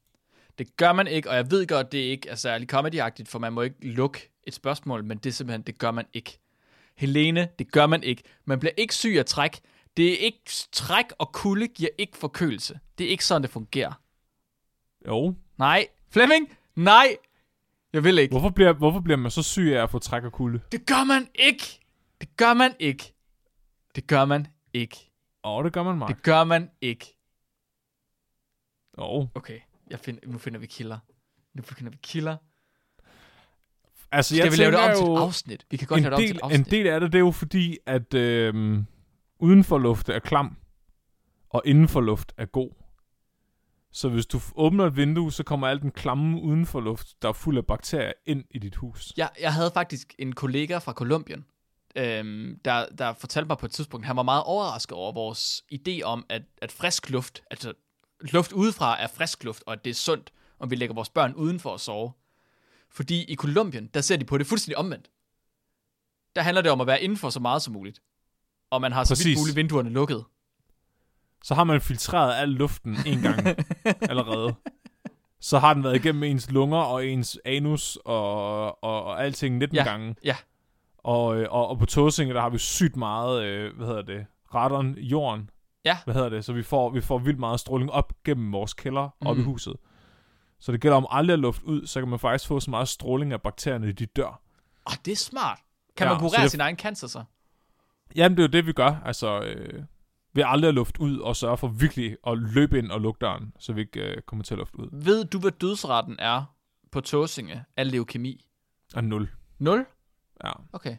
Det gør man ikke, og jeg ved godt, det ikke er særlig comedy for man må ikke lukke et spørgsmål, men det er simpelthen, det gør man ikke. Helene, det gør man ikke. Man bliver ikke syg af træk. Det er ikke træk og kulde giver ikke forkølelse. Det er ikke sådan, det fungerer. Jo. Nej. Flemming? Nej. Jeg vil ikke. Hvorfor bliver, hvorfor bliver man så syg af at få træk og kulde? Det gør man ikke. Det gør man ikke. Det gør man ikke. Åh, oh, det gør man, Mark. Det gør man ikke. Oh. Okay, jeg find, nu finder vi kilder. Nu finder vi kilder. Altså, Skal jeg vi lave det om til et afsnit? Vi kan godt en lave det om til del, et afsnit. en del af det, det er jo fordi, at øh, udenfor luft er klam, og indenfor luft er god. Så hvis du åbner et vindue, så kommer al den klamme udenfor luft, der er fuld af bakterier, ind i dit hus. Jeg, jeg havde faktisk en kollega fra Kolumbien, øhm, der, der fortalte mig på et tidspunkt, han var meget overrasket over vores idé om, at, at frisk luft, altså luft udefra er frisk luft, og at det er sundt, om vi lægger vores børn udenfor at sove. Fordi i Kolumbien, der ser de på det fuldstændig omvendt. Der handler det om at være indenfor så meget som muligt. Og man har så vidt muligt vinduerne lukket. Så har man filtreret al luften en gang allerede. Så har den været igennem ens lunger og ens anus og, og, og alting 19 Ja, gange. ja. Og, øh, og, og på Tåsinge, der har vi sygt meget, øh, hvad hedder det, radon jorden. Ja. Hvad hedder det? Så vi får, vi får vildt meget stråling op gennem vores kælder, mm. op i Mm. huset. Så det gælder om aldrig at luft ud, så kan man faktisk få så meget stråling af bakterierne, at de dør. Åh, det er smart. Kan Ja, man kurere det- sin egen cancer så? Jamen, det er jo det, vi gør. Altså, øh, ved aldrig at luft ud, og sørge for virkelig at løbe ind og lukke døren, så vi ikke øh, kommer til at lufte ud. Ved du, hvad dødsretten er på Tåsinge af leukemi? Og nul. 0? Ja. Okay.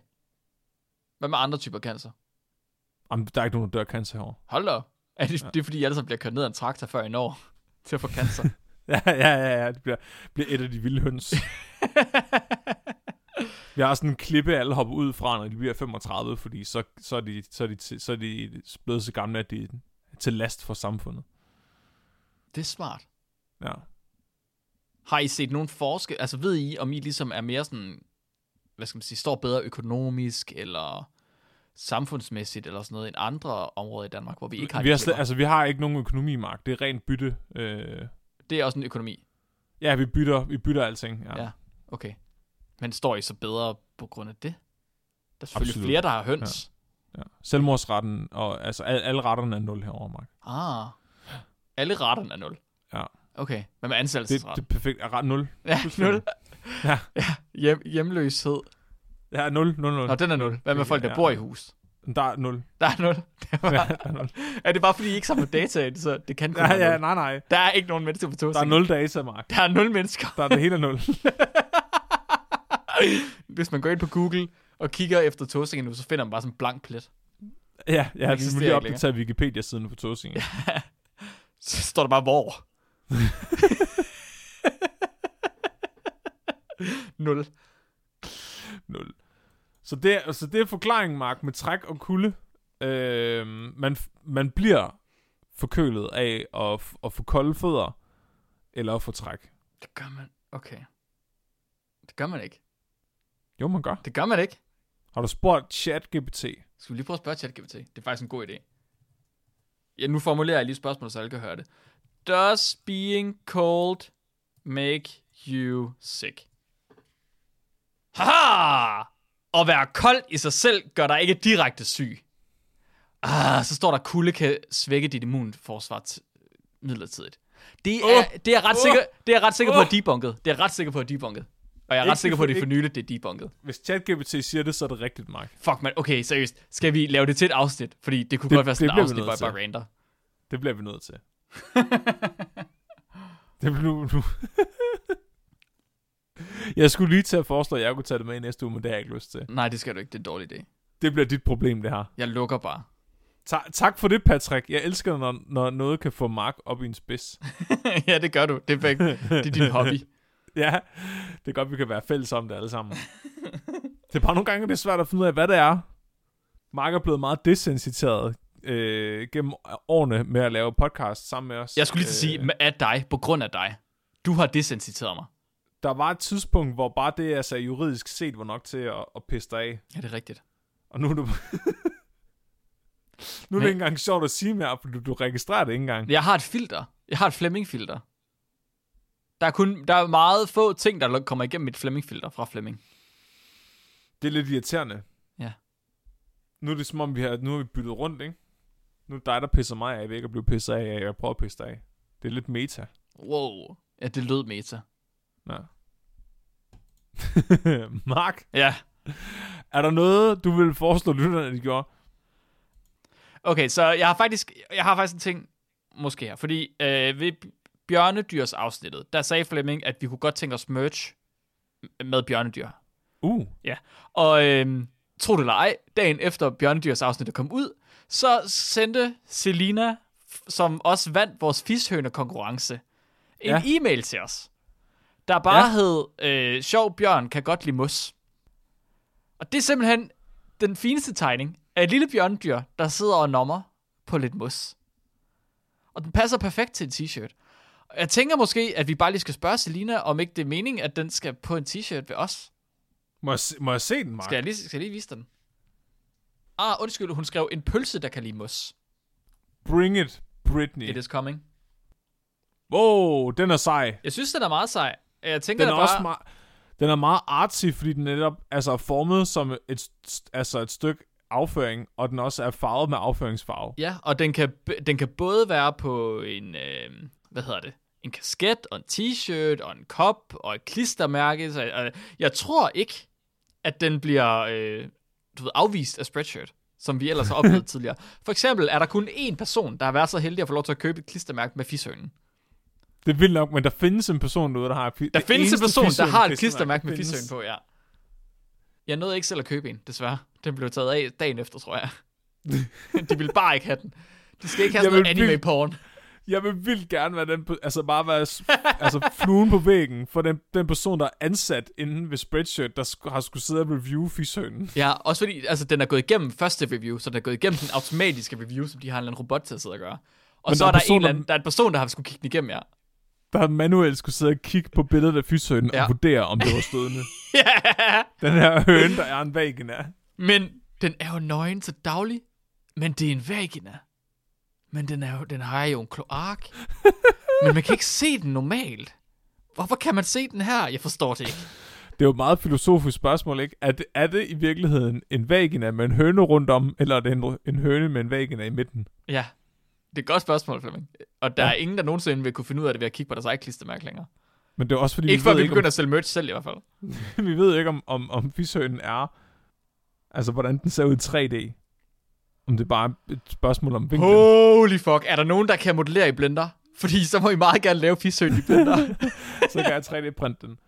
Hvad med andre typer cancer? Jamen, der er ikke nogen, der dør af cancer herovre. Hold da. Er det, det er fordi, alle sammen bliver kørt ned af en traktor før i når til at få cancer? Ja, ja, ja, ja. Det bliver, bliver et af de vilde høns. Vi har sådan en klippe, alle hopper ud fra, når de bliver 35, fordi så, så, er, de, så, er, de, så er de blevet så gamle, at de er til last for samfundet. det er smart. Ja. Har I set nogen forskel? Altså ved I, om I ligesom er mere sådan, hvad skal man sige, står bedre økonomisk, eller samfundsmæssigt, eller sådan noget, end andre områder i Danmark, hvor vi ikke har vi, har slet, altså, vi har ikke nogen økonomi, Mark. Det er rent bytte. Øh, Det er også en økonomi. ja, vi bytter, vi bytter alting. Ja. Ja. Okay. Men står I så bedre på grund af det? Der er selvfølgelig Absolut. flere, der har høns. ja. Selvmordsretten, og altså al, alle retterne er 0 herovre, Mark. Ah. Alle retterne er 0. Ja. Okay. Hvad med Det, ansættelsesretten? det er perfekt. Er ret 0. Ja, 0. Ja. ja hjem, hjemløshed. Ja, 0, 0, 0. Nå, den er 0. Hvad med folk, der Ja. bor i hus? Der er 0. Der er 0. Det var, Ja, der er 0. er det bare fordi, I ikke samler data ind, så det kan kun Ja, ja, 0? nej, nej. Der er ikke nogen mennesker på Der er Tåsinge. 0 data, Mark. Der er 0 mennesker. Der er det hele 0. Hvis man går ind på Google og kigger efter Tåsinge nu, så finder man bare sådan en blank plet. Ja, ja, vi må lige opdatere Wikipedia-siden på Tåsinge. Så står der bare hvor. 0. 0. Så det, så det er forklaringen, Mark, med træk og kulde. Øh, man, man bliver forkølet af at, at få kolde fødder, eller at få træk. Det gør man. Okay. Det gør man ikke. Jo, man gør. Det gør man ikke. Har du spurgt ChatGPT? Skal vi lige prøve at spørge ChatGPT? Det er faktisk en god idé. Ja, nu formulerer jeg lige spørgsmålet, så alle kan høre det. Does being cold make you sick? Haha! At være kold i sig selv gør dig ikke direkte syg. Ah, så står der, kulde kan svække dit immunforsvar midlertidigt. Det er, det er ret Åh! sikker, det er ret sikker på Åh! at debunket. Det er ret sikker på at debunket. Og jeg er ret sikker på, at det er for- nyligt, det er debunket. Hvis ChatGPT siger det, så er det rigtigt, Mark. Fuck, man. Okay, seriøst. Skal vi lave det til et afsnit? Fordi det kunne Det- godt være sådan det et afsnit, hvor jeg bare rander. Det bliver vi nødt til. det bliver nu, nu. Jeg skulle lige til at foreslå, at jeg kunne tage det med i næste uge, men det har jeg ikke lyst til. Nej, det skal du ikke. Det er en dårlig idé. Det bliver dit problem, det her. Jeg lukker bare. Ta- tak for det, Patrick. Jeg elsker, når, når noget kan få Mark op i en spids. ja, det gør du. Det er, begge. det er din hobby. ja, det er godt, vi kan være fælles om det alle sammen. det er bare nogle gange, det er svært at finde ud af, hvad det er. Mark er blevet meget desensiteret øh, gennem årene med at lave podcast sammen med os. Jeg skulle lige til at sige, Øh, af dig, på grund af dig. Du har desensiteret mig. Der var et tidspunkt, hvor bare det, jeg sagde juridisk set, var nok til at, at pisse dig af. Ja, det er rigtigt. Og nu er du... nu er det ikke engang sjovt at sige mere, for du, du registrerer det ikke engang. Jeg har et filter. Jeg har et Flemming-filter. Der er, kun, der er meget få ting, der kommer igennem mit Flemming-filter fra Flemming. Det er lidt irriterende. Ja. Nu er det som om, vi har, nu har vi byttet rundt, ikke? Nu er det dig, der pisser mig af, ved ikke at blive pisset af, jeg prøver at pisse dig af. Det er lidt meta. Wow. Ja, det lød meta. Ja. Mark, Ja. er der noget, du vil foreslå lytterne, at de gjorde? Okay, så jeg har faktisk, jeg har faktisk en ting, måske her. Fordi øh, ved Bjørnedyrs afsnittet, der sagde Flemming, at vi kunne godt tænke os merch med bjørnedyr. Uh, Og øh, tro det eller ej, dagen efter Bjørnedyrs afsnittet kom ud, så sendte Selina, som også vandt vores fishøne-konkurrence, en Ja. ja. e-mail til os, der bare Ja. hed, øh, sjov bjørn kan godt lide mos. Og det er simpelthen den fineste tegning af et lille bjørnedyr, der sidder og nommer på lidt mos. Og den passer perfekt til en t-shirt. Jeg tænker måske, at vi bare lige skal spørge Selina, om ikke det er meningen, at den skal på en t-shirt ved os. må jeg, se- må jeg se den, Mark? Skal jeg lige, skal jeg lige vise den? Ah, undskyld, hun skrev en pølse, der kan lide mos. Bring it, Britney. It is coming. Wow, den er sej. Jeg synes, den er meget sej. Jeg tænker Den er da også bare... meget, den er meget artsy, fordi den netop altså, er formet som et, altså et stykke afføring, og den også er farvet med afføringsfarve. Ja, og den kan, den kan både være på en... Øh, hvad hedder det? En kasket, og en t-shirt, og en kop, og et klistermærke. Så, øh, jeg tror ikke, at den bliver øh, du ved, afvist af Spreadshirt, som vi ellers har oplevet tidligere. For eksempel er der kun én person, der har været så heldig at få lov til at købe et klistermærke med fishønen. Det er vildt nok, men der findes en person derude, der har... Der findes en person, der har et klistermærke med fishøn på, ja. Jeg nåede ikke selv at købe en, desværre. Den blev taget af dagen efter, tror jeg. De ville bare ikke have den. De skal ikke have sådan noget anime-porn. Jeg vil vildt gerne være den... Altså bare være altså fluen på væggen for den, den person, der er ansat inden ved Spreadshirt, der sk- har skulle sidde og review fishønen. Ja, også fordi altså, den er gået igennem første review, så den er gået igennem den automatiske review, som de har en eller anden robot til at sidde og gøre. Og Men så der er er der, en personer- eller anden, der er en person, der har skulle kigge den igennem, ja. Der manuelt skulle sidde og kigge på billedet af fishønen ja. Ja. og vurdere, om det var stødende. ja. den her høne, der er en vagina. Men den er jo nøgen til daglig. Men det er en vagina. Men den, er jo, den har jo en kloak. Men man kan ikke se den normalt. Hvorfor kan man se den her? Jeg forstår det ikke. Det er jo et meget filosofisk spørgsmål, ikke? Er det, er det i virkeligheden en vagina med en høne rundt om, eller er det en, en høne med en vagina i midten? Ja, det er et godt spørgsmål, Flemming. Og der Ja. er ingen, der nogensinde vil kunne finde ud af det ved at kigge på deres eget klistermærke længere. Men det er også fordi, Ikke før ved vi ikke, begynder at sælge merch selv i hvert fald. om, vi ved ikke, om, om, om fishønen er... Altså, hvordan den ser ud i 3D. Om det er bare et spørgsmål om vinklen. Holy fuck, er der nogen, der kan modellere i Blender? Fordi så må I meget gerne lave fishøn i Blender. Så kan jeg 3D-printe den.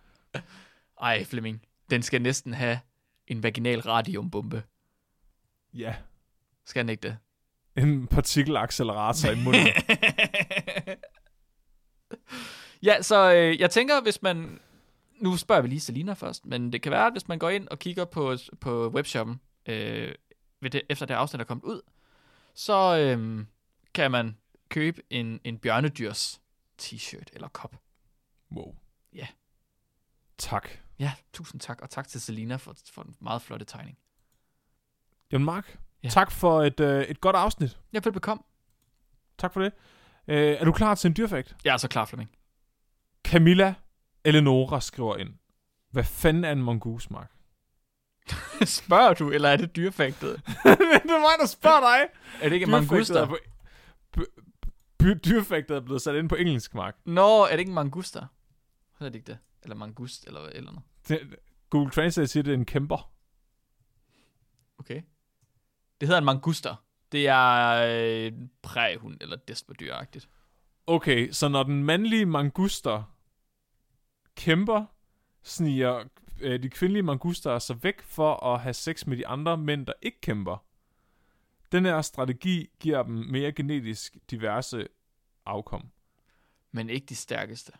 Ej, Flemming. Den skal næsten have en vaginal radiumbombe. Ja. Skal den ikke det? En partikelaccelerator i munden. ja, så øh, jeg tænker, hvis man... Nu spørger vi lige Selina først, men det kan være, at hvis man går ind og kigger på, på webshoppen, øh, ved det, efter det afsnit er kommet ud, så øh, kan man købe en, en bjørnedyrs t-shirt eller kop. Wow. Ja. Tak. Ja, tusind tak, og tak til Selina for, for en meget flotte tegning. Jan Mark, Ja. tak for et, øh, et godt afsnit. Ja, velbekomme. Tak for det. Øh, er du klar til en dyrfakt? Jeg er så klar, Flemming. Camilla Eleonora skriver ind. Hvad fanden er en mongoose, Mark? Spørger du, eller er det dyrfægtet? det er mig, der spørger dig. Er det ikke en manguster? er på- Dyrefægtet er blevet sat ind på engelsk, Mark. Nå, er det ikke en manguster? Hedder det ikke det? Eller mangust, eller eller noget. Det- Google Translate siger, det er en kæmper. Okay. Det hedder en manguster. Det er øh, præhund, eller despertyragtigt. Okay, så når den mandlige manguster kæmper, sniger øh, de kvindelige manguster sig væk for at have sex med de andre mænd, der ikke kæmper. Den her strategi giver dem mere genetisk diverse afkom. Men ikke de stærkeste.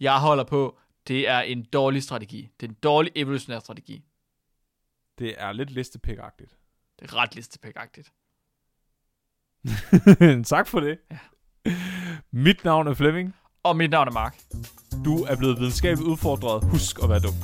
Jeg holder på, det er en dårlig strategi. Det er en dårlig evolutionær strategi. Det er lidt listepækagtigt. Det er ret listepækagtigt. tak for det. Ja. Mit navn er Flemming. Og mit navn er Mark. Du er blevet videnskabeligt udfordret. Husk at være dum.